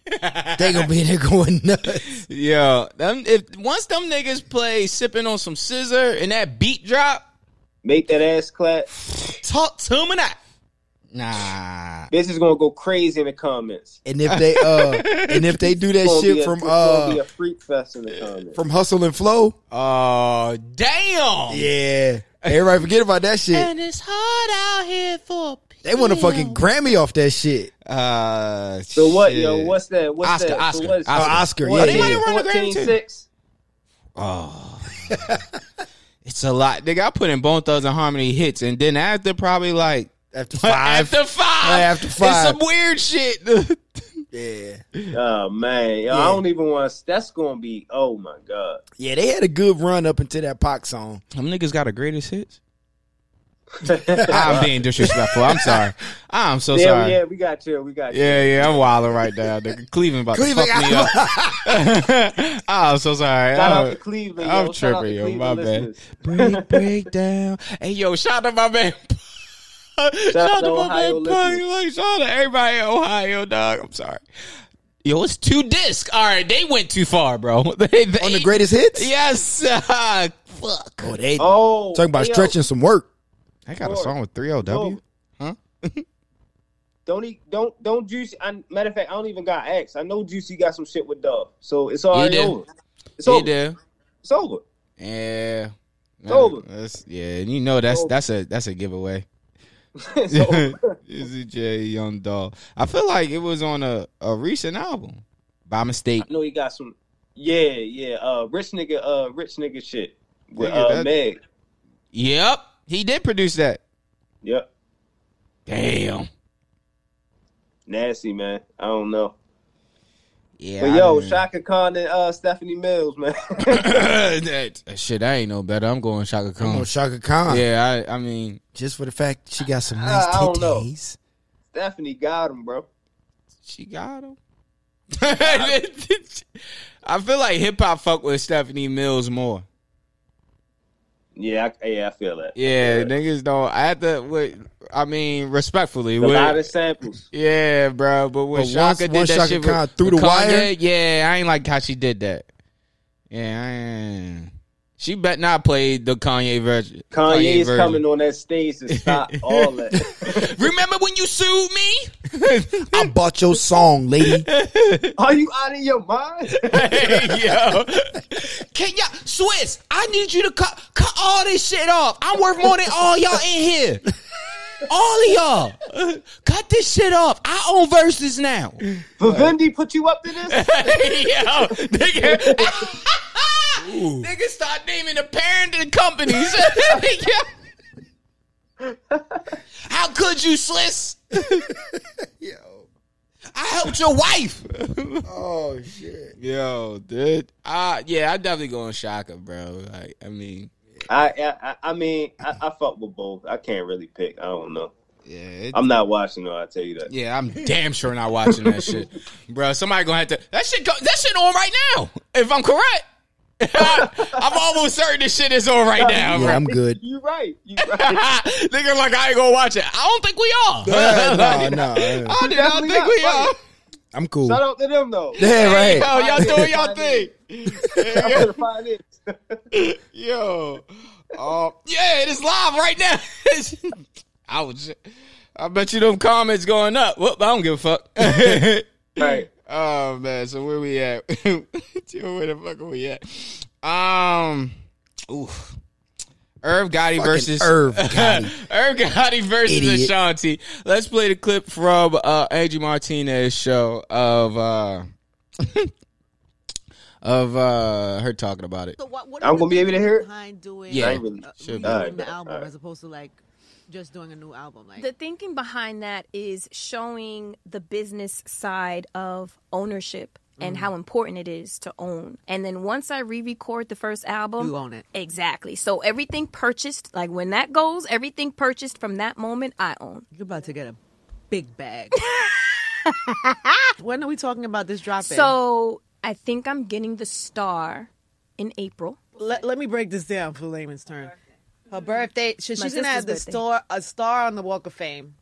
they gonna be there going nuts. Yo, them if once them niggas play sipping on some sizzurp and that beat drop, Make that ass clap. talk to me that. Nah. Bitch is gonna go crazy in the comments. And if they uh and if they do that shit be a- from it's be uh a freak fest in the comments. from Hustle and Flow, Oh damn. yeah, everybody forget about that shit. And it's hard out here for They want a fucking Grammy off that shit. Uh, So what, shit. yo? What's that? What's Oscar, that? Oscar, so what is, Oscar. Oh, Oscar, what yeah, is they might it, have won the Grammy, too. 14-6? Oh. it's a lot, nigga. I put in Bone Thugs and Harmony hits, and then after probably like After five, after five, After five, it's some weird shit. yeah, Oh man, yo, Yeah. I don't even want to. That's gonna be. Oh my god. yeah, they had a good run up into that Pac song. Them niggas got a greatest hits. I'm being disrespectful. I'm sorry. I'm so yeah, sorry. yeah, we got you. We got you. Yeah, yeah, I'm wilding right now, nigga. Cleveland about Cleveland to fuck me up. I'm so sorry. Shout I'm, out to Cleveland. I'm yo. Shout tripping, to yo. My Cleveland bad. Break, break down. Hey, yo, shout out to my man. shout out out to to my Ohio man. Punk. Like, shout out to everybody in Ohio, dog. I'm sorry. Yo, it's two discs. All right, they went too far, bro. They, they, On the greatest hits. Yes. Uh, fuck. Oh, they Oh, talking about yo, stretching some work. I got a song with 3LW. Huh? Don't he, don't don't Juicy. I, matter of fact, I don't even got X. I know Juicy got some shit with Dove, so it's already did. over. It's He over. did. It's over. Yeah. It's over. That's, yeah, and you know that's that's a that's a giveaway. so, Izzy J, Young Doll. I feel like it was on a, a recent album by mistake. I know he got some. Yeah, yeah. Uh, rich nigga, uh, rich nigga shit with Nigga, uh, that- Meg. Yep, he did produce that. Yep, Damn. nasty man. I don't know, Yeah. but yo, didn't- Chaka Khan and uh, Stephanie Mills, man. that, that shit, I ain't no better. I'm going Chaka I'm Khan. on Chaka Khan. Yeah, I, I mean, Just for the fact she got some I- nice I don't know. titties. Stephanie got him, bro. she got him. I feel like hip hop fuck with Stephanie Mills more. Yeah, I, yeah, I feel that. Yeah, I feel that. niggas don't. I had to. With, I mean, respectfully, a with, lot of samples. yeah, bro. But when But Chaka once- did once that Chaka shit Khan with, threw with the wire- yeah, I ain't like how she did that. Yeah, I ain't. She bet not play the Kanye version. Kanye Kanye's version. coming on that stage to stop all that. Remember when you sued me? I bought your song, lady. Are you out of your mind? Yo, can y'all Swizz? I need you to cut cut all this shit off. I'm worth more than all y'all in here. All of y'all, cut this shit off. I own Verzuz now. Vivendi put you up to this? Yo, nigga. Nigga start naming the parent companies. Yo. How could you, Sliss? Yo. I helped your wife. Oh shit. Yo, dude. Uh yeah, I definitely going Chaka, bro. Like, I mean, I, I I mean, I, I fuck with both. I can't really pick. I don't know. yeah, it, I'm not watching though. I tell you that. yeah, I'm damn sure not watching that shit, bro. Somebody gonna have to. That shit, go, that shit on right now. If I'm correct, I'm almost certain this shit is on right now, Yeah, bro. I'm good. You right. You right. Nigga, like I ain't gonna watch it. I don't think we are. Yeah, nah, I nah, don't, uh, I don't think we are. I'm cool. Shout out to them though. Yeah, right. Yo, y'all doing y'all thing. I'm gonna find it. Yo. Oh, yeah, it is live right now. I was I bet you them comments going up. Whoop, I don't give a fuck. Right. oh man, so where we at? where the fuck are we at? Um oof. Irv Gotti versus Irv Gotti. Irv Gotti versus Idiot. Ashanti. Let's play the clip from uh Angie Martinez show of uh of uh her talking about it. So what, what I'm gonna be able to hear it? behind doing Yeah, really- uh, should redoing be. Alright, the album alright. as opposed to like just doing a new album? Like The thinking behind that is showing the business side of ownership and mm. how important it is to own. And then once I re-record the first album, you own it. exactly. So everything purchased, like when that goes, everything purchased from that moment, I own. You're about to get a big bag. when are we talking about this dropping? So I think I'm getting the star in April. let, let me break this down for layman's term. Her birthday, so My she's gonna have the birthday. star a star on the Walk of Fame.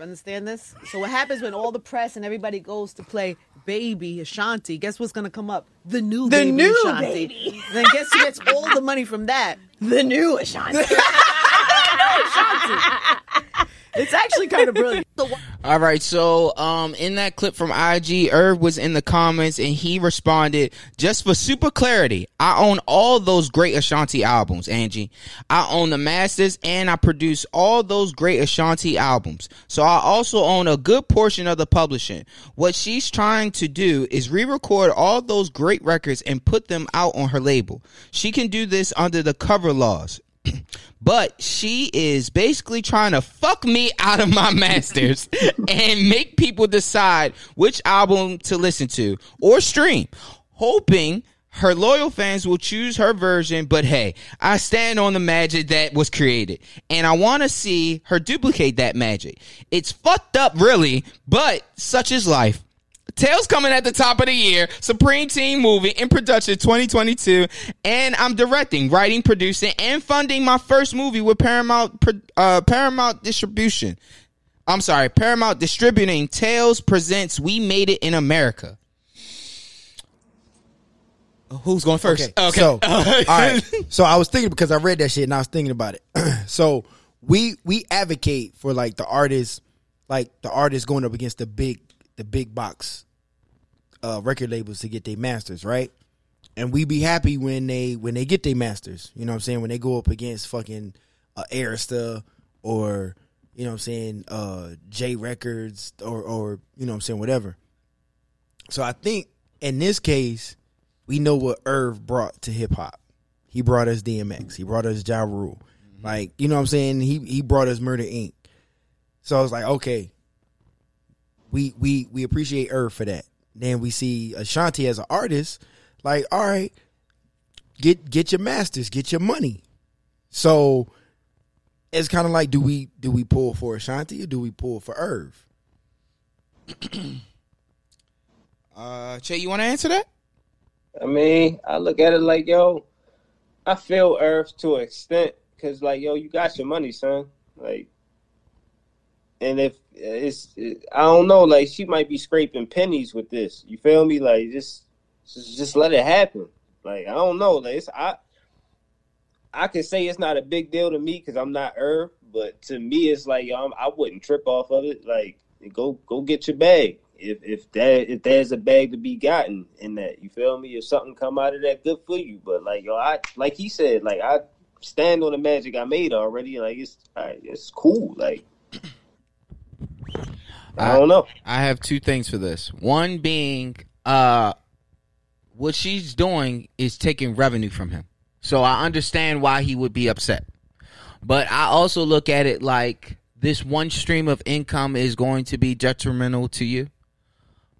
Understand this? So what happens when all the press and everybody goes to play Baby Ashanti? Guess what's gonna come up? The new The Baby new Ashanti. Baby. Then guess who gets all the money from that? The new Ashanti. It's actually kind of brilliant. All right, so um, in that clip from IG, Irv was in the comments and he responded, "Just for super clarity, I own all those great Ashanti albums, Angie. I own the masters and I produce all those great Ashanti albums. So I also own a good portion of the publishing. What she's trying to do is re-record all those great records and put them out on her label. She can do this under the cover laws." but she is basically trying to fuck me out of my masters and make people decide which album to listen to or stream, hoping her loyal fans will choose her version. But hey, I stand on the magic that was created and I want to see her duplicate that magic. It's fucked up, really, but such is life. Tales coming at the top of the year, Supreme Team movie in production 2022, and I'm directing, writing, producing, and funding my first movie with Paramount uh, Paramount Distribution. I'm sorry, Paramount Distributing. Tales presents We Made It in America. Who's going first? Okay. So, all right. So I was thinking because I read that shit and I was thinking about it. so we we advocate for like the artists, like the artists going up against the big the big box uh, record labels to get their masters, right? And we be happy when they when they get their masters. You know what I'm saying? When they go up against fucking uh, Arista or you know what I'm saying, uh J Records or or you know what I'm saying, whatever. So I think in this case, we know what Irv brought to hip hop. He brought us DMX. He brought us Ja Rule. Like, you know what I'm saying? He he brought us Murder Inc. So I was like, okay, we we we appreciate Irv for that. Then we see Ashanti as an artist, like, all right, get get your masters, get your money. So it's kind of like, do we do we pull for Ashanti or do we pull for Irv? Uh, Che, you want to answer that? I mean, I look at it like, yo, I feel Irv to an extent because, like, yo, you got your money, son. Like, and if it's, I don't know, like, she might be scraping pennies with this. You feel me? Like, just, just, let it happen. Like, I don't know. Like, it's, I, I can say it's not a big deal to me because I'm not Irv, but to me, it's like, I'm, I wouldn't trip off of it. Like, go, go get your bag if if that if there's a bag to be gotten in that, you feel me? If something come out of that, good for you. But like yo, I like he said, like I stand on the magic I made already. Like it's it's cool. Like I don't know. I have two things for this. One being, uh, what she's doing is taking revenue from him. So I understand why he would be upset. But I also look at it like this one stream of income is going to be detrimental to you.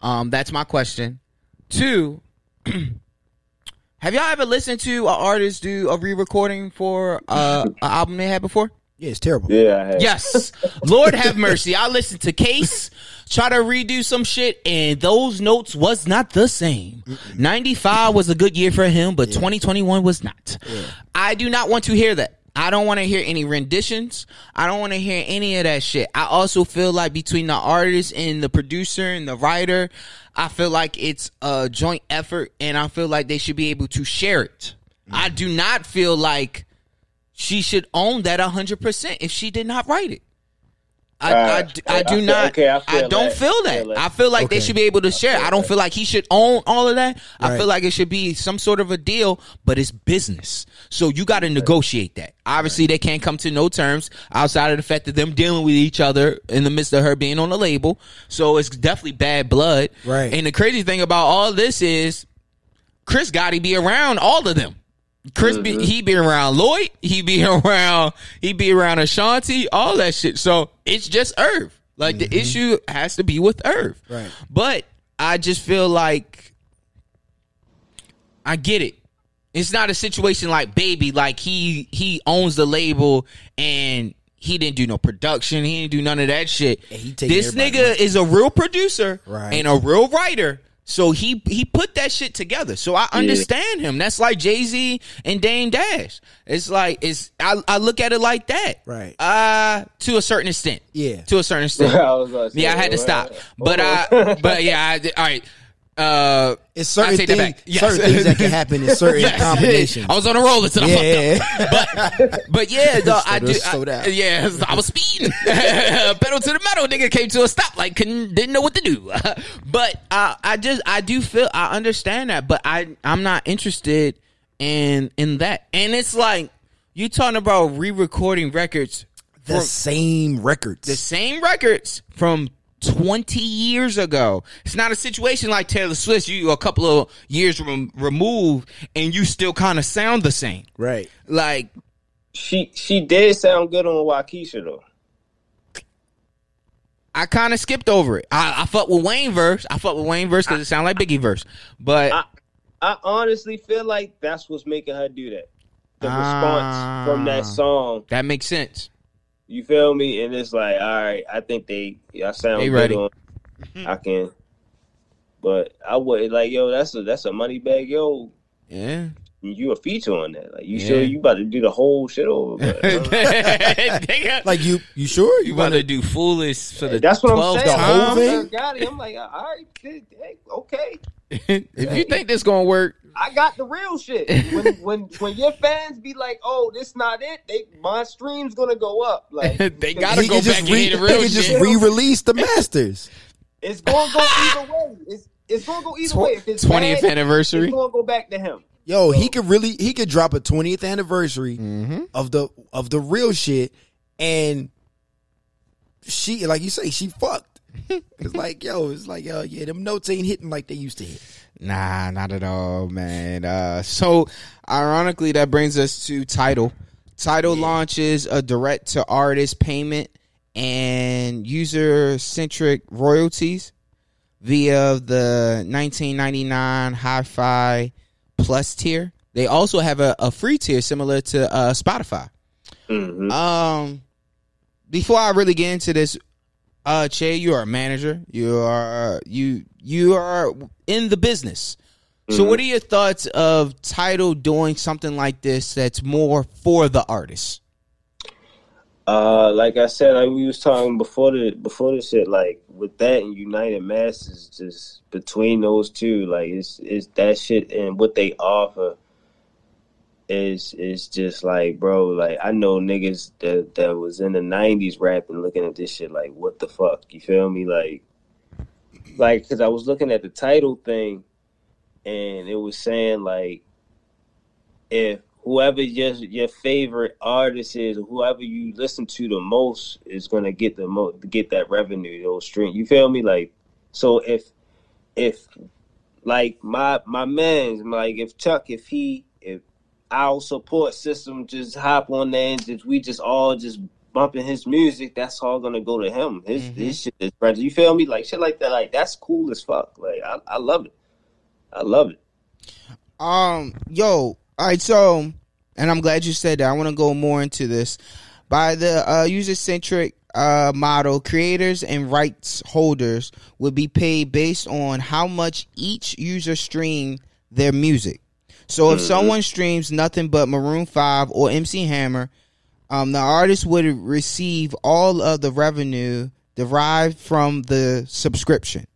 Um, that's my question. Two, have y'all ever listened to an artist do a re-recording for uh, an album they had before? Yeah, it's terrible. Yeah, I have. Yes. Lord have mercy. I listened to Case try to redo some shit, and those notes was not the same. 95 was a good year for him, but 2021 was not. I do not want to hear that. I don't want to hear any renditions. I don't want to hear any of that shit. I also feel like between the artist and the producer and the writer, I feel like it's a joint effort and I feel like they should be able to share it. I mm-hmm. do not feel like she should own that 100% if she did not write it. I, I, I, I do feel- not. okay, I I, don't that. feel I that. feel that. I feel like they should be able to share. I don't feel like he should own all of that. I feel like it should be some sort of a deal, but it's business. So you got to negotiate that. Obviously, they can't come to no terms outside of the fact that them dealing with each other in the midst of her being on the label. So it's definitely bad blood. Right. And the crazy thing about all this is Chris got to be around all of them. Chris, be, he be around Lloyd. He be around. He be around Ashanti. All that shit. So it's just Irv. Like the issue has to be with Irv. Right. But I just feel like I get it. It's not a situation like Baby. Like he he owns the label and he didn't do no production. He didn't do none of that shit. This nigga money. is a real producer Right. and a real writer. So he he put that shit together. So I understand him. That's like Jay Z and Dame Dash. It's like it's I, I look at it like that. Right. Uh to a certain extent. Yeah. To a certain extent. I was yeah, I had to stop. hold But on. I but yeah, I all right. Uh It's certain things. Yes. certain things that can happen in certain Yes. combinations. I was on a roll until I Yeah, fucked up. But but yeah, though, I do. I, yeah, I was speeding. Pedal to the metal, nigga came to a stop, like couldn't didn't know what to do. but uh, I just I do feel I understand that, but I I'm not interested in in that. And it's like you talking about re-recording records the same records. the same records from 20 years ago. It's not a situation like Taylor Swift, you a couple of years rem- removed and you still kind of sound the same. right. Like, she she did sound good on Waukesha though. I kind of skipped over it. I, I fuck with Wayne verse. I fuck with Wayne verse because it sound like Biggie verse. But I, I honestly feel like that's what's making her do that. The response from Ah. that song, that makes sense. You feel me? And it's like, all right, I think they, I sound They good ready. on. I can, but I would like, yo, that's a that's a money bag, yo. Yeah. You a feature on that? Like, you Yeah. sure you about to do the whole shit over? But, Nigga, Like you, you sure you about to do foolish for the that's what I'm saying. The whole time? thing? Got it. I'm like, all right, hey, okay. if you think this gonna work, I got the real shit. When when when your fans be like, "Oh, this not it," they my stream's gonna go up. Like they gotta He go can just back re- and hit the he real can just shit. re-release the masters. it's gonna go either way. It's it's gonna go either way. If it's 20th anniversary. it's gonna go back to him. Yo, he could really he could drop a 20th anniversary Mm-hmm. of the of the real shit and she like you say she fucked. it's like yo, it's like yo, yeah, them notes ain't hitting like they used to hit. Nah, not at all, man. Uh, so, ironically, that brings us to Tidal. Tidal launches a direct to artist payment and user centric royalties via the 1999 Hi Fi Plus tier. They also have a, a free tier similar to uh, Spotify. Mhm. Um, before I really get into this, uh, Che, you are a manager. You are you you are in the business. So, what are your thoughts of Tidal doing something like this that's more for the artist? Uh, like I said, like we was talking before the before the shit, like with that and UnitedMasters, just between those two, like it's it's that shit and what they offer is is just like, bro, like I know niggas that that was in the '90s rapping, looking at this shit, like what the fuck, you feel me, like, like because I was looking at the Tidal thing, and it was saying like if whoever your your favorite artist is, or whoever you listen to the most, is gonna get the most get that revenue, those stream. You feel me? Like, so if if like my my man's like if Chuck if he our support system just hop on there and just we just all just bumping his music, that's all gonna go to him. His his shit is friends. You feel me? Like shit like that. Like that's cool as fuck. Like I I love it. I love it. Um, yo, all right, so, and I'm glad you said that. I want to go more into this. By the uh, user centric uh, model, creators and rights holders would be paid based on how much each user streamed their music. So if someone streams nothing but Maroon 5 or MC Hammer, um, the artist would receive all of the revenue derived from the subscription.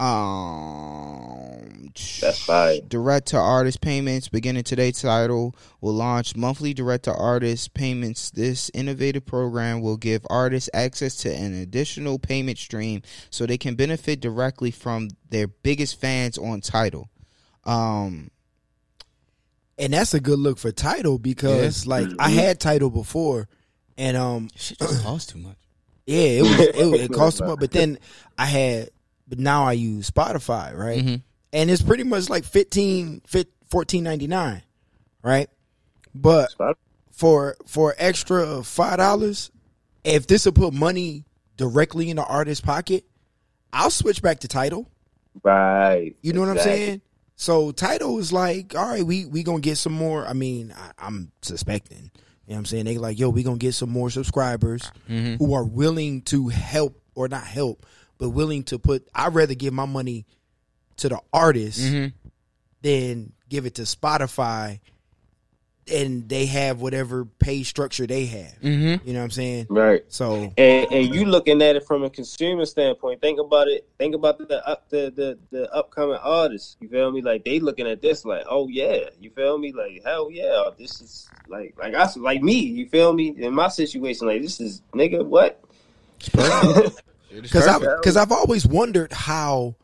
Um, That's fine. direct to artist payments beginning today Tidal will launch monthly direct to artist payments this innovative program will give artists access to an additional payment stream so they can benefit directly from their biggest fans on Tidal um and that's a good look for Tidal because like I had Tidal before, and um, shit just cost too much yeah, it was it, it cost them, but then I had, but now I use Spotify, right? Mhm. And it's pretty much like 15, 14.99, right? But for for extra five dollars, if this will put money directly in the artist's pocket, I'll switch back to Tidal. Right. You know what I'm saying? So Tidal is like, all right, we we gonna get some more. I mean, I, I'm suspecting. You know what I'm saying? They like, yo, we gonna get some more subscribers mm-hmm. who are willing to help or not help, but willing to put. I'd rather give my money to the artist mm-hmm. than give it to Spotify, and they have whatever pay structure they have. Mhm. You know what I'm saying? Right. So And and you looking at it from a consumer standpoint. Think about it. Think about the up the, the the upcoming artists. You feel me? Like they looking at this like, oh yeah. You feel me? Like hell yeah. This is like like us like me. You feel me? In my situation, like this is nigga what? because I've because I've always wondered how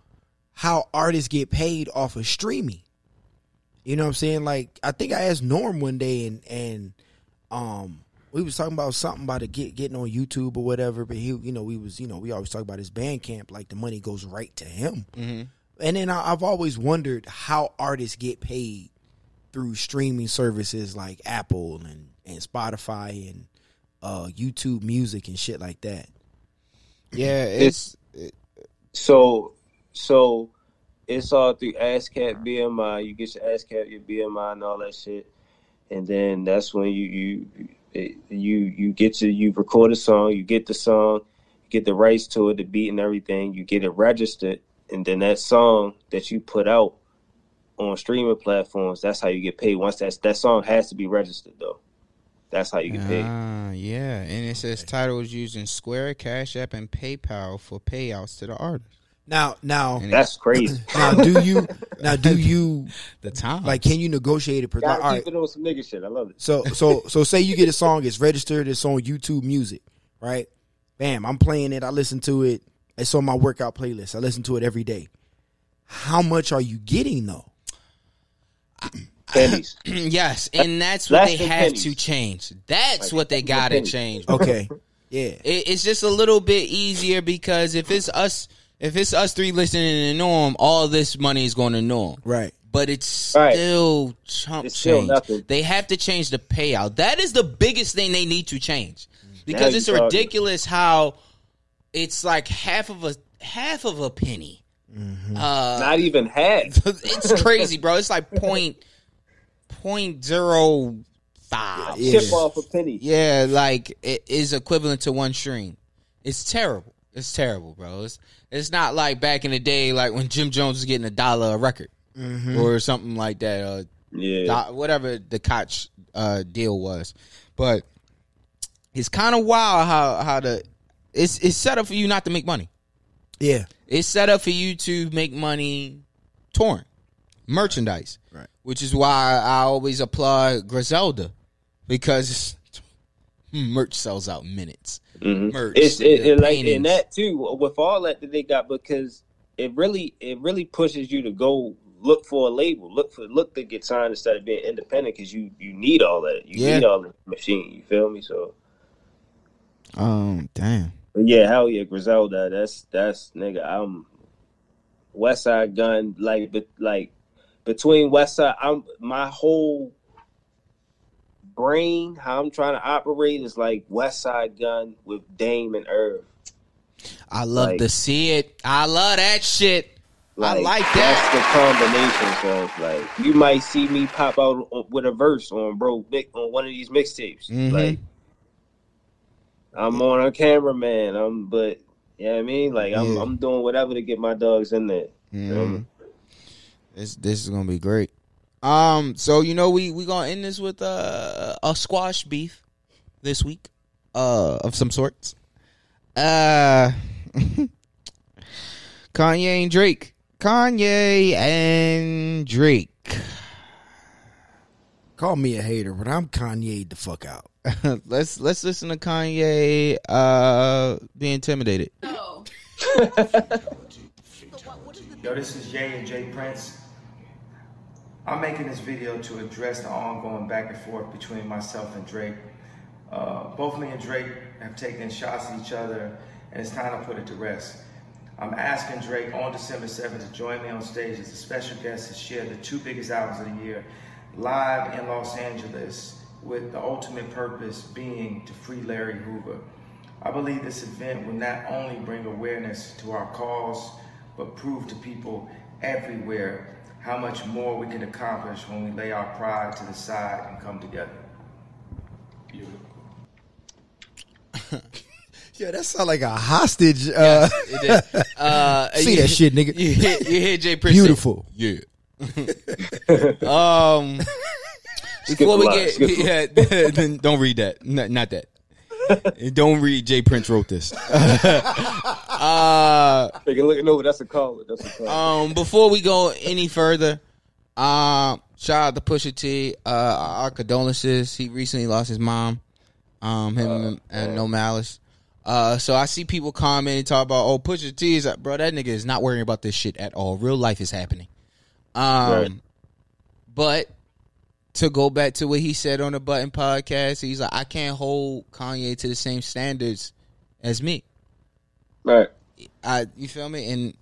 how artists get paid off of streaming. You know what I'm saying? Like I think I asked Norm one day and and um we was talking about something about it get, getting on YouTube or whatever, but he you know we was you know we always talk about his Bandcamp like the money goes right to him. And then I, I've always wondered how artists get paid through streaming services like Apple and and Spotify and uh YouTube Music and shit like that. yeah it's So so it's all through ASCAP BMI. You get your ASCAP, your BMI, and all that shit, and then that's when you you it- you you get to you record a song, you get the song, you get the rights to it, the beat and everything, you get it registered, and then that song that you put out on streaming platforms, that's how you get paid. Once that that song has to be registered though, that's how you get paid. Ah, yeah, and it says Tidal is using Square, Cash App, and PayPal for payouts to the artist. Now now That's crazy. now do you now do you The time, like can you negotiate it? per- Gotta Like, all keep right, it on some nigga shit. I love it. so so so say you get a song, it's registered, it's on YouTube Music, right? Bam, I'm playing it. I listen to it. It's on my workout playlist. I listen to it every day. How much are you getting though? Pennies. yes, and that's what Less they than have pennies. to change. That's Like, what they got to pennies. change. Okay, Yeah. It, it's just a little bit easier because if it's us, if it's us three listening to Norm, all this money is going to Norm. Right. But it's Right. still chump It's still change. nothing. They have to change the payout. That is the biggest thing they need to change because Now it's you talking. ridiculous how it's like half of a half of a penny. Mm-hmm. Uh, Not even half. it's crazy, bro. It's like point point zero five. Yeah. Chip off a penny. Yeah, like it is equivalent to one stream. It's terrible. It's terrible, bro. It's it's not like back in the day, like when Jim Jones was getting a dollar a record or something like that. Uh, Yeah. do- whatever the Koch uh, deal was, but it's kind of wild how how the it's it's set up for you not to make money. Yeah. It's set up for you to make money touring merchandise, Right. Which is why I always applaud Griselda because merch sells out in minutes. Mhm. Merch, It's it, it like and that too with all that that they got because it really it really pushes you to go look for a label, look for look to get signed instead of being independent because you you need all that, you Yeah. need all the machine. You feel me? So Um, damn. yeah, hell yeah, Griselda. That's that's nigga. I'm Westside Gunn like but like between West Side. I'm my whole brain how I'm trying to operate is like Westside Gunn with Dame and Irv. I love Like- to see it. I love that shit. I like that. That's the combination. So like, you might see me pop out on- with a verse on bro on one of these mixtapes. Mhm. Like, I'm on a cameraman. I'm, but you know what I mean. Like, I'm, Yeah. I'm doing whatever to get my dogs in there. Mhm. This this is gonna be great. Um, so you know we we gonna end this with uh, a squash beef this week, uh, of some sorts. Uh, Kanye and Drake. Kanye and Drake. Call me a hater, but I'm Kanye the fuck out. let's let's listen to Kanye uh be intimidated. Yo, this is Jay and J. Prince. I'm making this video to address the ongoing back and forth between myself and Drake. Uh, both me and Drake have taken shots at each other, and it's time to put it to rest. I'm asking Drake on December 7th to join me on stage as a special guest to share the two biggest albums of the year live in Los Angeles, with the ultimate purpose being to free Larry Hoover. I believe this event will not only bring awareness to our cause, but prove to people everywhere how much more we can accomplish when we lay our pride to the side and come together. Beautiful. Yeah, that sound like a hostage. Uh, It did. Uh, See you- that shit, nigga. You hear, you hear J. Prince? say, Beautiful. Yeah. um. Skip Before we line, get, skip yeah, don't read that. Not, not that. don't read. J. Prince wrote this. uh, Nigga, looking over. That's a call. That's a caller. um, before we go any further, um, shout out to Pusha T. Uh, our condolences. He recently lost his mom. Um, him and No Malice. Uh, so I see people comment and talk about, oh, Pusha T is, bro, that nigga is not worrying about this shit at all. Real life is happening. Um, Right. but to go back to what he said on the Button podcast, he's like, I can't hold Kanye to the same standards as me. right. I you feel me? And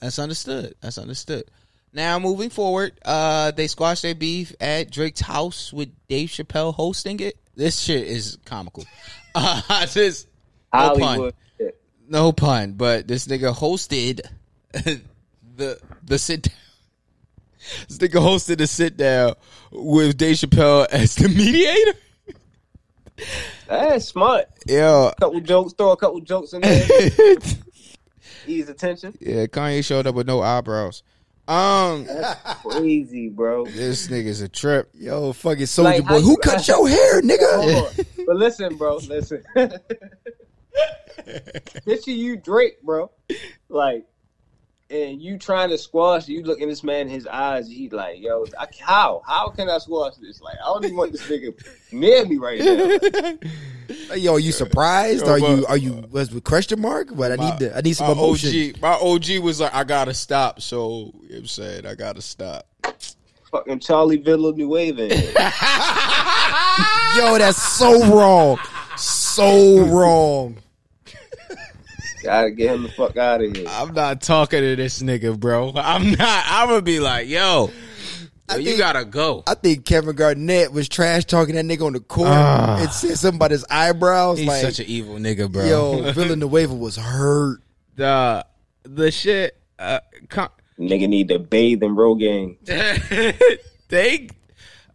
that's understood. That's understood. Now moving forward, uh they squashed their beef at Drake's house with Dave Chappelle hosting it. This shit is comical. Uh, just no pun. No pun, but this nigga hosted the the sit down. This nigga hosted a sit down with Dave Chappelle as the mediator. That's smart. Yeah. Couple jokes. Throw a couple jokes in there. Ease attention. Yeah, Kanye showed up with no eyebrows. Um, That's crazy, bro. this nigga's a trip. Yo, fucking soldier Like, boy. how Who you- cut your hair, nigga? But listen, bro. Listen. Picture you, Drake, bro. Like, and you trying to squash. You look in this man in his eyes. He like, yo, I, how? How can I squash this? Like, I don't even want this nigga near me right now. Yo, are you surprised? Yo, Are you are you was with question mark? But I need to, I need some my emotion. OG, my OG was like, I gotta stop. So you know I'm saying, I gotta stop. Fucking Charlie Villanueva. Man. Yo, that's so wrong. so wrong. Gotta get him the fuck out of here. I'm not talking to this nigga, bro. I'm not. I'm gonna be like, yo, yo, you gotta go. I think Kevin Garnett was trash talking that nigga on the court Ah. and said something about his eyebrows. He's like, such an evil nigga, bro. yo, Villanueva was hurt. the the shit. Uh, con- Nigga need to bathe in Rogaine. they,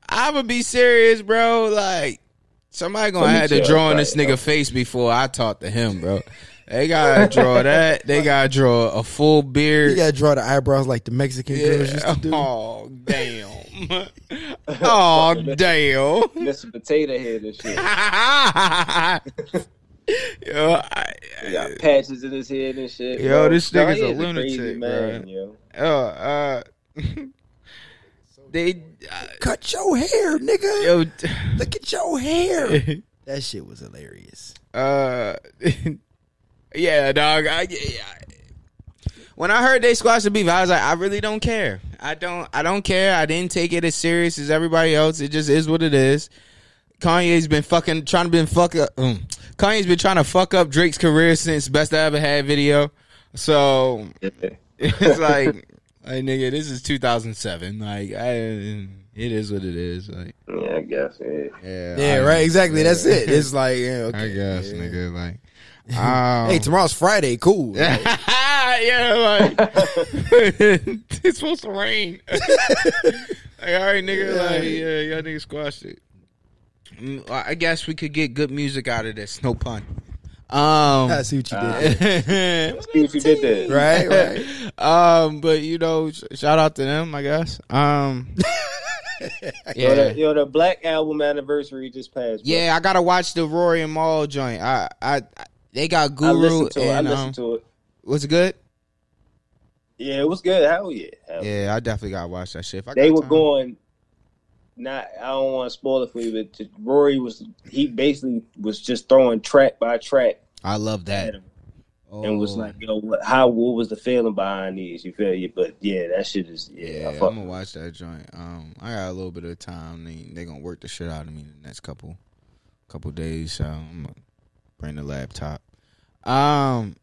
I'm gonna be serious, bro. Like somebody gonna Let me have to draw on right, this nigga yo. face before I talk to him, bro. They gotta draw that. They gotta draw a full beard. You gotta draw the eyebrows like the Mexican girls used to do. Oh damn. oh damn. Mr. Potato Head and shit. yo, I, He got patches in his head and shit. Yo, bro. this nigga's a lunatic, crazy man, yo. uh, uh, they, uh, Cut your hair, nigga. yo, Look at your hair. that shit was hilarious. uh, yeah, dog. I, yeah, when I heard they squashed the beef, I was like, I really don't care. I don't, I don't care. I didn't take it as serious as everybody else. It just is what it is. Kanye's been fucking trying to been fuck up. Um, Kanye's been trying to fuck up Drake's career since Best I Ever Had video. So it's like, like nigga, this is 2007. Like, I, it is what it is. Like, Yeah, I guess. Yeah. yeah, Yeah, I- right. Exactly. That's it. It's like, yeah, okay. I guess, yeah. nigga. Like, um, Hey, tomorrow's Friday. Cool. Like, yeah, like it's supposed to rain. like, all right, nigga. Like, yeah, y'all niggas squashed it. Mm, I guess we could get good music out of this. No pun. Um, I see what you did. there. See what you did there. right, right. um, but you know, sh- shout out to them. I guess. Um, Yo, yeah, the, yo, the Black Album anniversary just passed. bro. yeah. I gotta watch the Rory and Mal joint. I, I, I they got I Guru listened to it. I and listened um, to it. was it good? Yeah, it was good. Hell yeah. Hell Yeah, I definitely gotta watch that shit. If I they got were time. going. Not, I don't want to spoil it for you, but Rory was he basically was just throwing track by track I love that. him and was Oh. like, "Yo, what, how what was the feeling behind these?" You feel you, but yeah, that shit is yeah. Yeah, I I'm gonna watch that joint. Um, I got a little bit of time. They they gonna work the shit out of me in the next couple couple days. So I'm gonna bring the laptop. Um,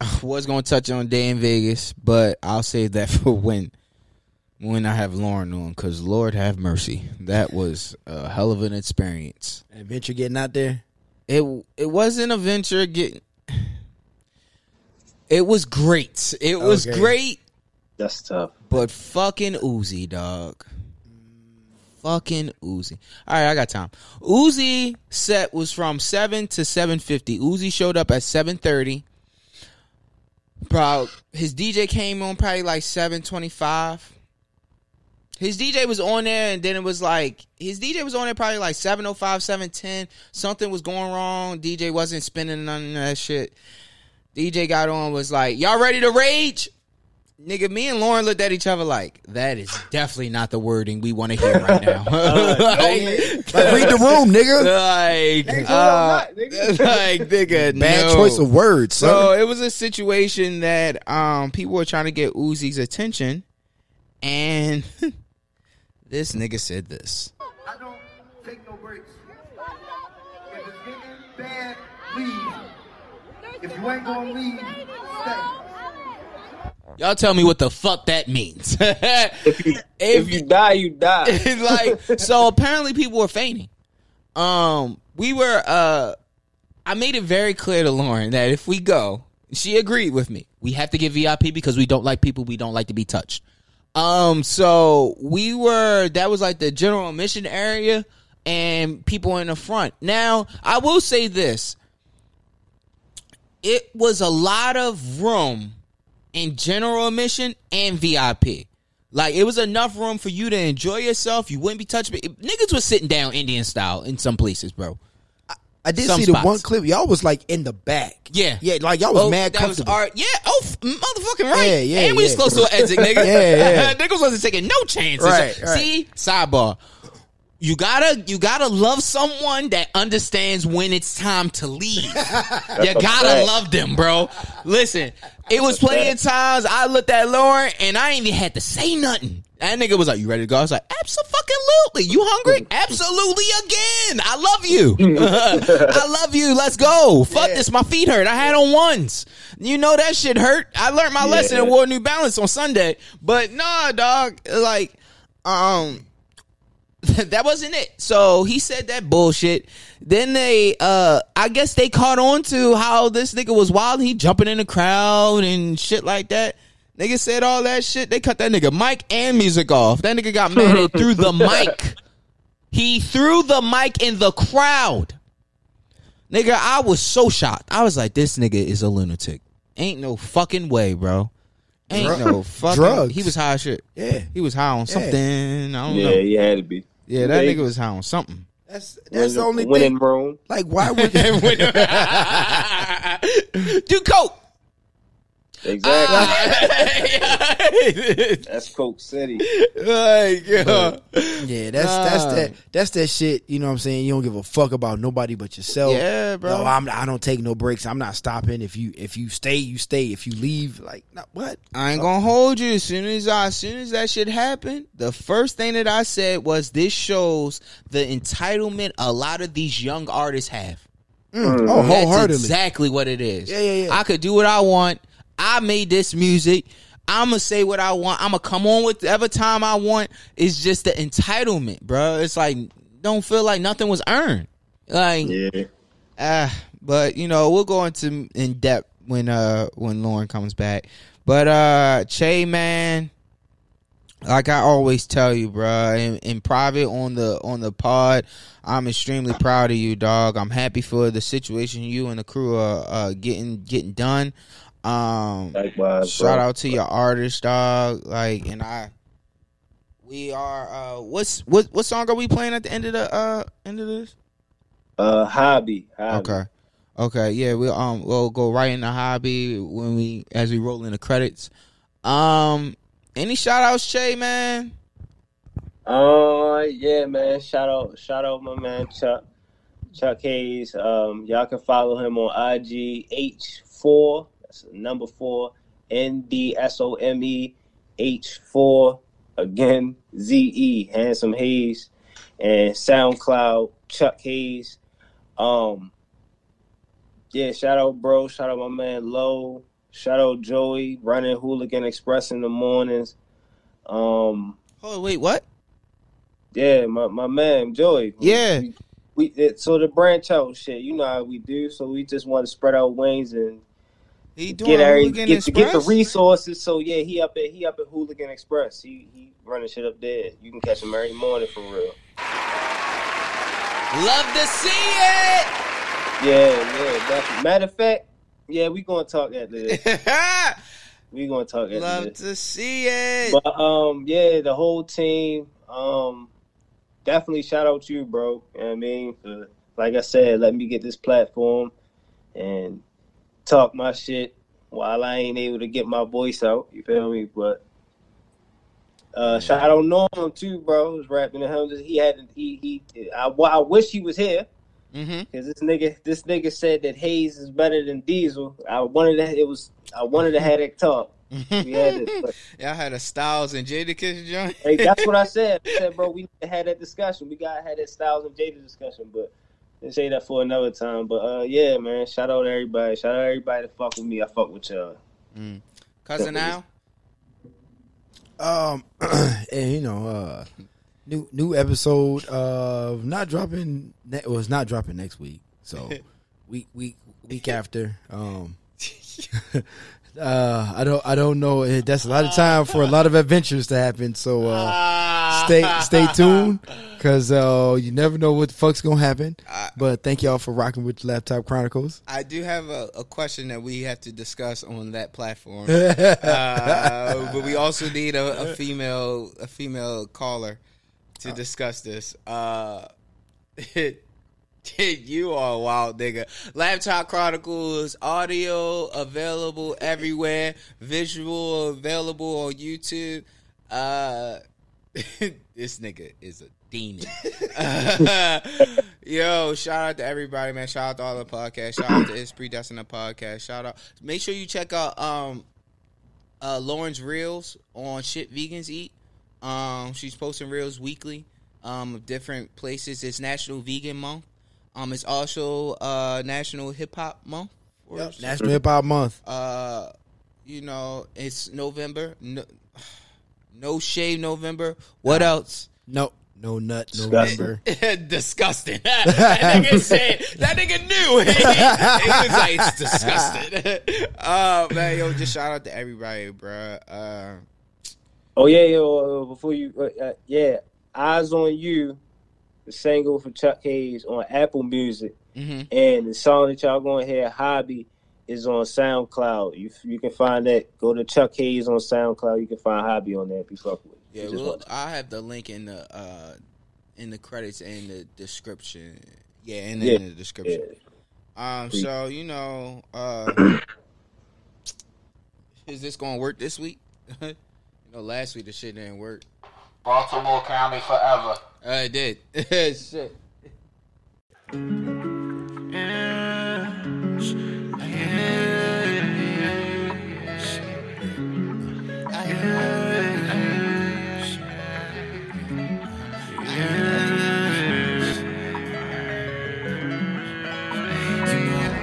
I was gonna touch on Day N Vegas, but I'll save that for when when I have Lauren on. Cause Lord have mercy, that was a hell of an experience. Adventure getting out there. It it wasn't a venture getting. It was great. It was Okay. great. That's tough. But fucking Uzi, dog. Fucking Uzi. All right, I got time. Uzi set was from seven to seven fifty. Uzi showed up at seven thirty. Bro, his DJ came on probably like seven twenty five. His DJ was on there, and then it was like his DJ was on there probably like 705, 710. Something was going wrong. DJ wasn't spinning none of that shit. DJ got on, was like, Y'all ready to rage? Nigga, me and Lauren looked at each other like, that is definitely not the wording we want to hear right now. like, Like, read the room, nigga. like, uh, like, nigga, Bad no. choice of words. So it was a situation that um people were trying to get Uzi's attention, and this nigga said this. I don't take no breaks. If it's getting bad, leave. If you ain't gonna leave, stay. Y'all tell me what the fuck that means. If you if you die, you die. like so apparently people were fainting. Um we were uh I made it very clear to Lauren that if we go, she agreed with me. We have to get VIP because we don't like people we don't like to be touched. Um so we were that was like the general admission area and people in the front. Now, I will say this. It was a lot of room in general admission and VIP. Like it was enough room for you to enjoy yourself. You wouldn't be touched. But niggas was sitting down Indian style in some places, bro. I did some see the one clip. Y'all was like in the back. Yeah, Yeah, like y'all was Oh, mad that was comfortable. Yeah. Oh, f- motherfucking right. Yeah, yeah, And we was close to an exit, nigga. Yeah, yeah. niggas wasn't taking no chances. Right, right. See, sidebar. You gotta, you gotta love someone that understands when it's time to leave. you gotta fact. love them, bro. Listen, it was plenty of times I looked at Lauren and I ain't even had to say nothing. That nigga was like, "You ready to go?" I was like, "Absolutely." You hungry? Absolutely again. I love you. I love you. Let's go. Fuck this. My feet hurt. I had on ones. You know that shit hurt. I learned my lesson and wore New Balance on Sunday. But nah, dog. Like, um, that wasn't it. So he said that bullshit. Then they, uh, I guess they caught on to how this nigga was wild. He jumping in the crowd and shit like that. Nigga said all that shit. They cut that nigga mic and music off. That nigga got mad and threw the mic. He threw the mic in the crowd. Nigga, I was so shocked. I was like, this nigga is a lunatic. Ain't no fucking way, bro. Ain't Drug- no fucking. drugs. He was high as shit. Yeah. He was high on Yeah. something. I don't Yeah, know. Yeah, he had to be. Yeah, that nigga was high on something. That's that's the only winning thing. room. Like, why would they win? Do coke. Exactly. That's Coke City. like, yeah. Yeah, that's that's that that's that shit. You know what I'm saying? You don't give a fuck about nobody but yourself. Yeah, bro. No, I'm I don't take no breaks. I'm not stopping. If you if you stay, you stay. If you leave, like no, what? I ain't gonna hold you. As soon as I, as soon as that shit happened, the first thing that I said was, "This shows the entitlement a lot of these young artists have." Mm. Oh, That's wholeheartedly. exactly what it is. Yeah, yeah, yeah. I could do what I want. I made this music. I'ma say what I want. I'ma come on with whatever time I want. It's just the entitlement, bro. It's like don't feel like nothing was earned. Like, Yeah. uh, but you know, we'll go into in depth when uh when Lauren comes back. But uh Che man, like I always tell you, bro, in, in private on the on the pod, I'm extremely proud of you, dog. I'm happy for the situation you and the crew are uh, getting getting done. Um, Likewise, shout bro. out to your artist, dog. Like, and I, we are. uh What's what what song are we playing at the end of the uh end of this? Uh, hobby. hobby. Okay. Okay, yeah, we um we'll go right into hobby when we as we roll in the credits. Um any shout outs, Che, man? Uh, yeah, man. Shout out, shout out, my man Chuck, Chuck Hayes. Um, y'all can follow him on IG H4. That's number four. N D S O M E H four. Again, Z E Handsome Hayes, and SoundCloud Chuck Hayes. Um, yeah, shout out, bro. Shout out my man Low. Shout out Joey running Hooligan Express in the mornings. Um, Oh wait, what? yeah, my, my man Joey. Yeah. We, we it, so the branch out shit. You know how we do. So we just want to spread our wings and He doing get every, Hooligan get, to get the resources. So yeah, he up at he up at Hooligan Express. He he running shit up there. You can catch him every morning for real. Love to see it. Yeah, yeah. Definitely. Matter of fact, yeah, we gonna talk after this. we gonna talk after Love this. to see it. But um, yeah, the whole team. Um, definitely shout out to you, bro. You know what I mean, like I said, let me get this platform and talk my shit while I ain't able to get my voice out. You feel me? But uh, shout out Norm too, bro. Was rapping to him. He had he he. I, I wish he was here. Mm-hmm. Cause this nigga, this nigga said that Hayes is better than Diesel. I wanted to, it was, I wanted to have that talk. We had but Y'all had a Styles and Jadakiss joint. Hey, that's what I said. I said, bro, we had that discussion. We got had that Styles and Jada discussion, but let's say that for another time. But uh, yeah, man, shout out to everybody. Shout out to everybody that fuck with me. I fuck with y'all. Mm. Cousin Al. Um, and you know, uh, new new episode of not dropping. Ne- well, it's not dropping next week. So week week week after. Um, uh, I don't I don't know. That's a lot of time for a lot of adventures to happen. So uh, stay stay tuned because uh, you never know what the fuck's gonna happen. But thank y'all for rocking with Laptop Chronicles. I do have a, a question that we have to discuss on that platform, uh, but we also need a, a female a female caller to discuss this. Uh, you are a wild nigga. Laptop Chronicles audio available everywhere, visual available on YouTube. Uh, this nigga is a demon. Yo, shout out to everybody, man. Shout out to all the podcasts. Shout out to It's Predestined Podcast. Shout out. Make sure you check out um uh Lauren's Reels on Shit Vegans Eat. Um, she's posting reels weekly. Um, of different places. It's National Vegan Month. Um, it's also uh National Hip Hop Month. or Yep. National Hip Hop Month. Uh, you know, it's November. No, no shave November. What else? No, no nut Disgusting. November. disgusting. that nigga said that nigga knew. he was like, it's disgusting. uh, man, yo, just shout out to everybody, bruh. Uh, Oh yeah, yo, uh, before you, uh, uh, yeah, eyes on you, the single for Chuck Hayes on Apple Music, mhm. and the song that y'all gonna hear, Hobby, is on SoundCloud. You you can find that. Go to Chuck Hayes on SoundCloud. You can find Hobby on there. Be fuck with. Yeah, well, I have the link in the uh in the credits and the description. Yeah, and Yeah, in the description. Um, Sweet. so you know, uh, is this gonna work this week? you know, last week the shit didn't work. Baltimore County forever. I did. shit.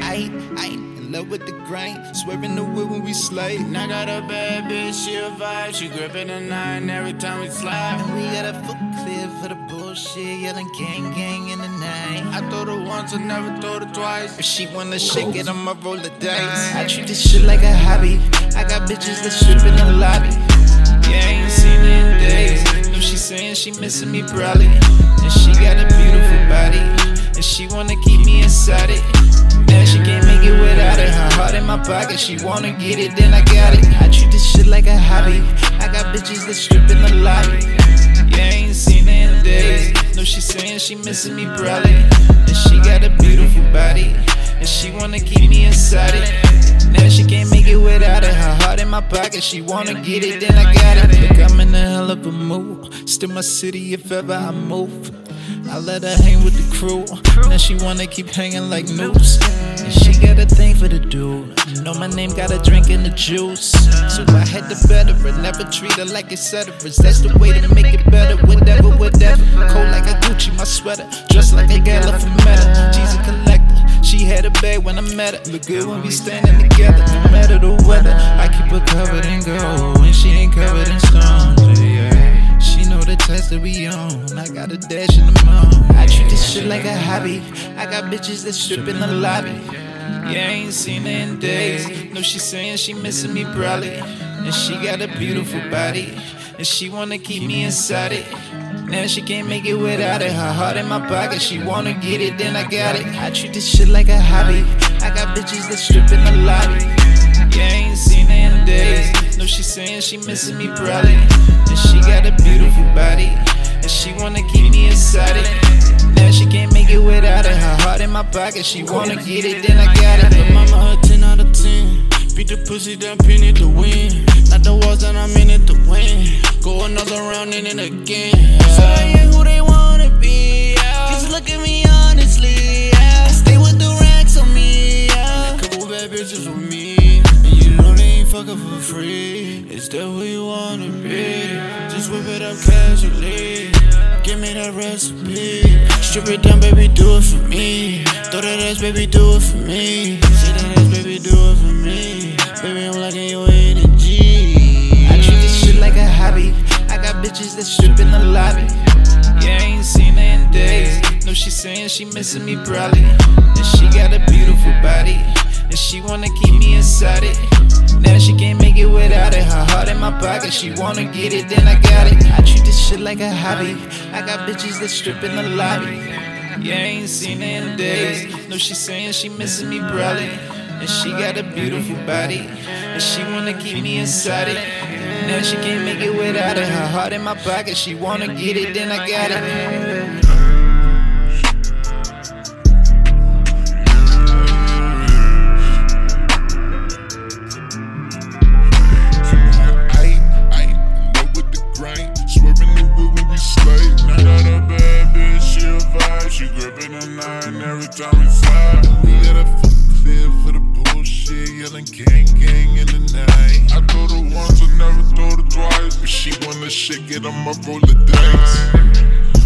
I, I in love with the grind, swerving the wheel when we slide. And I got a bad bitch, she a vibe. She gripping a nine every time we slide. And we got a foot clear for the bullshit, yelling gang gang in the night. I throw it once, I never throw it twice. If she wanna shake it, I'ma roll the dice. I treat this shit like a hobby. I got bitches that strip in the lobby. Yeah, I ain't seen her in days. No, she saying she missing me probably. And she got a beautiful body. And she wanna keep me inside it. Man, she can't make it without it. Her heart in my pocket, she wanna get it, then I got it. I treat this shit like a hobby. I got bitches that strip in the lobby. Yeah, ain't seen her in days. No, she saying she missing me probably. And she got a beautiful body. And she wanna keep me inside it. Now she can't make it without it. Her heart in my pocket, she wanna get it, then I got it. Look, I'm in a hell of a mood. Still my city if ever I move. I let her hang with the crew. Now she wanna keep hanging like noose. And she got a thing for the dude. Know my name got a drink in the juice. So I had to better her. Never treat her like Ceteris. That's the way to make it better. Whatever, whatever. Cold like a Gucci, my sweater. Dressed like a gala from Meta. She's a collector. She had a bag when I met her. Look good when we standing together. No matter the weather, I keep her covered in gold. And she ain't covered in stones. Yeah. The test that we on. I got a dash in the mouth. I treat this shit like a hobby. I got bitches that strip in the lobby. Yeah, I ain't seen her in days. No, she saying she missing me probably. And she got a beautiful body. And she wanna keep me inside it. Now she can't make it without it. Her heart in my pocket, she wanna get it, then I got it. I treat this shit like a hobby. I got bitches that strip in the lobby. Yeah, I ain't seen her in days. No, she saying she missing me probably. She got a beautiful body. And she wanna keep me inside it. Now she can't make it without it. Her heart in my pocket, she wanna get it, then I got it. The mama a 10 out of 10. Beat the pussy, then pin it to win. Not the walls that I'm in it to win. Go another round in it again. So I who they wanna be. Just look at me honestly. Yeah. Stay with the racks on me. Yeah. Couple bad bitches with me. Fucking for free. Is that who you wanna be? Just whip it up casually. Give me that recipe. Strip it down, baby, do it for me. Throw that ass, baby, do it for me. Say that ass, baby, do it for me. Baby, I'm liking your energy. I treat this shit like a hobby. I got bitches that strip in the lobby. Yeah, I ain't seen her in days. No, she saying she missing me probably. And she got a beautiful body. And she wanna keep me inside it. Now she can't make it without it. Her heart in my pocket, she wanna get it, then I got it. I treat this shit like a hobby. I got bitches that strip in the lobby. Yeah, ain't seen her in days. No, she saying she missing me probably. And she got a beautiful body. And she wanna keep me inside it. Now she can't make it without it. Her heart in my pocket, she wanna get it, then I got it. A. She gripping a nine every time we slide. We got a foot clear for the bullshit. yelling gang, gang in the night. I throw the once, I never throw the twice. But she wanna shake it, I'ma roll the dice.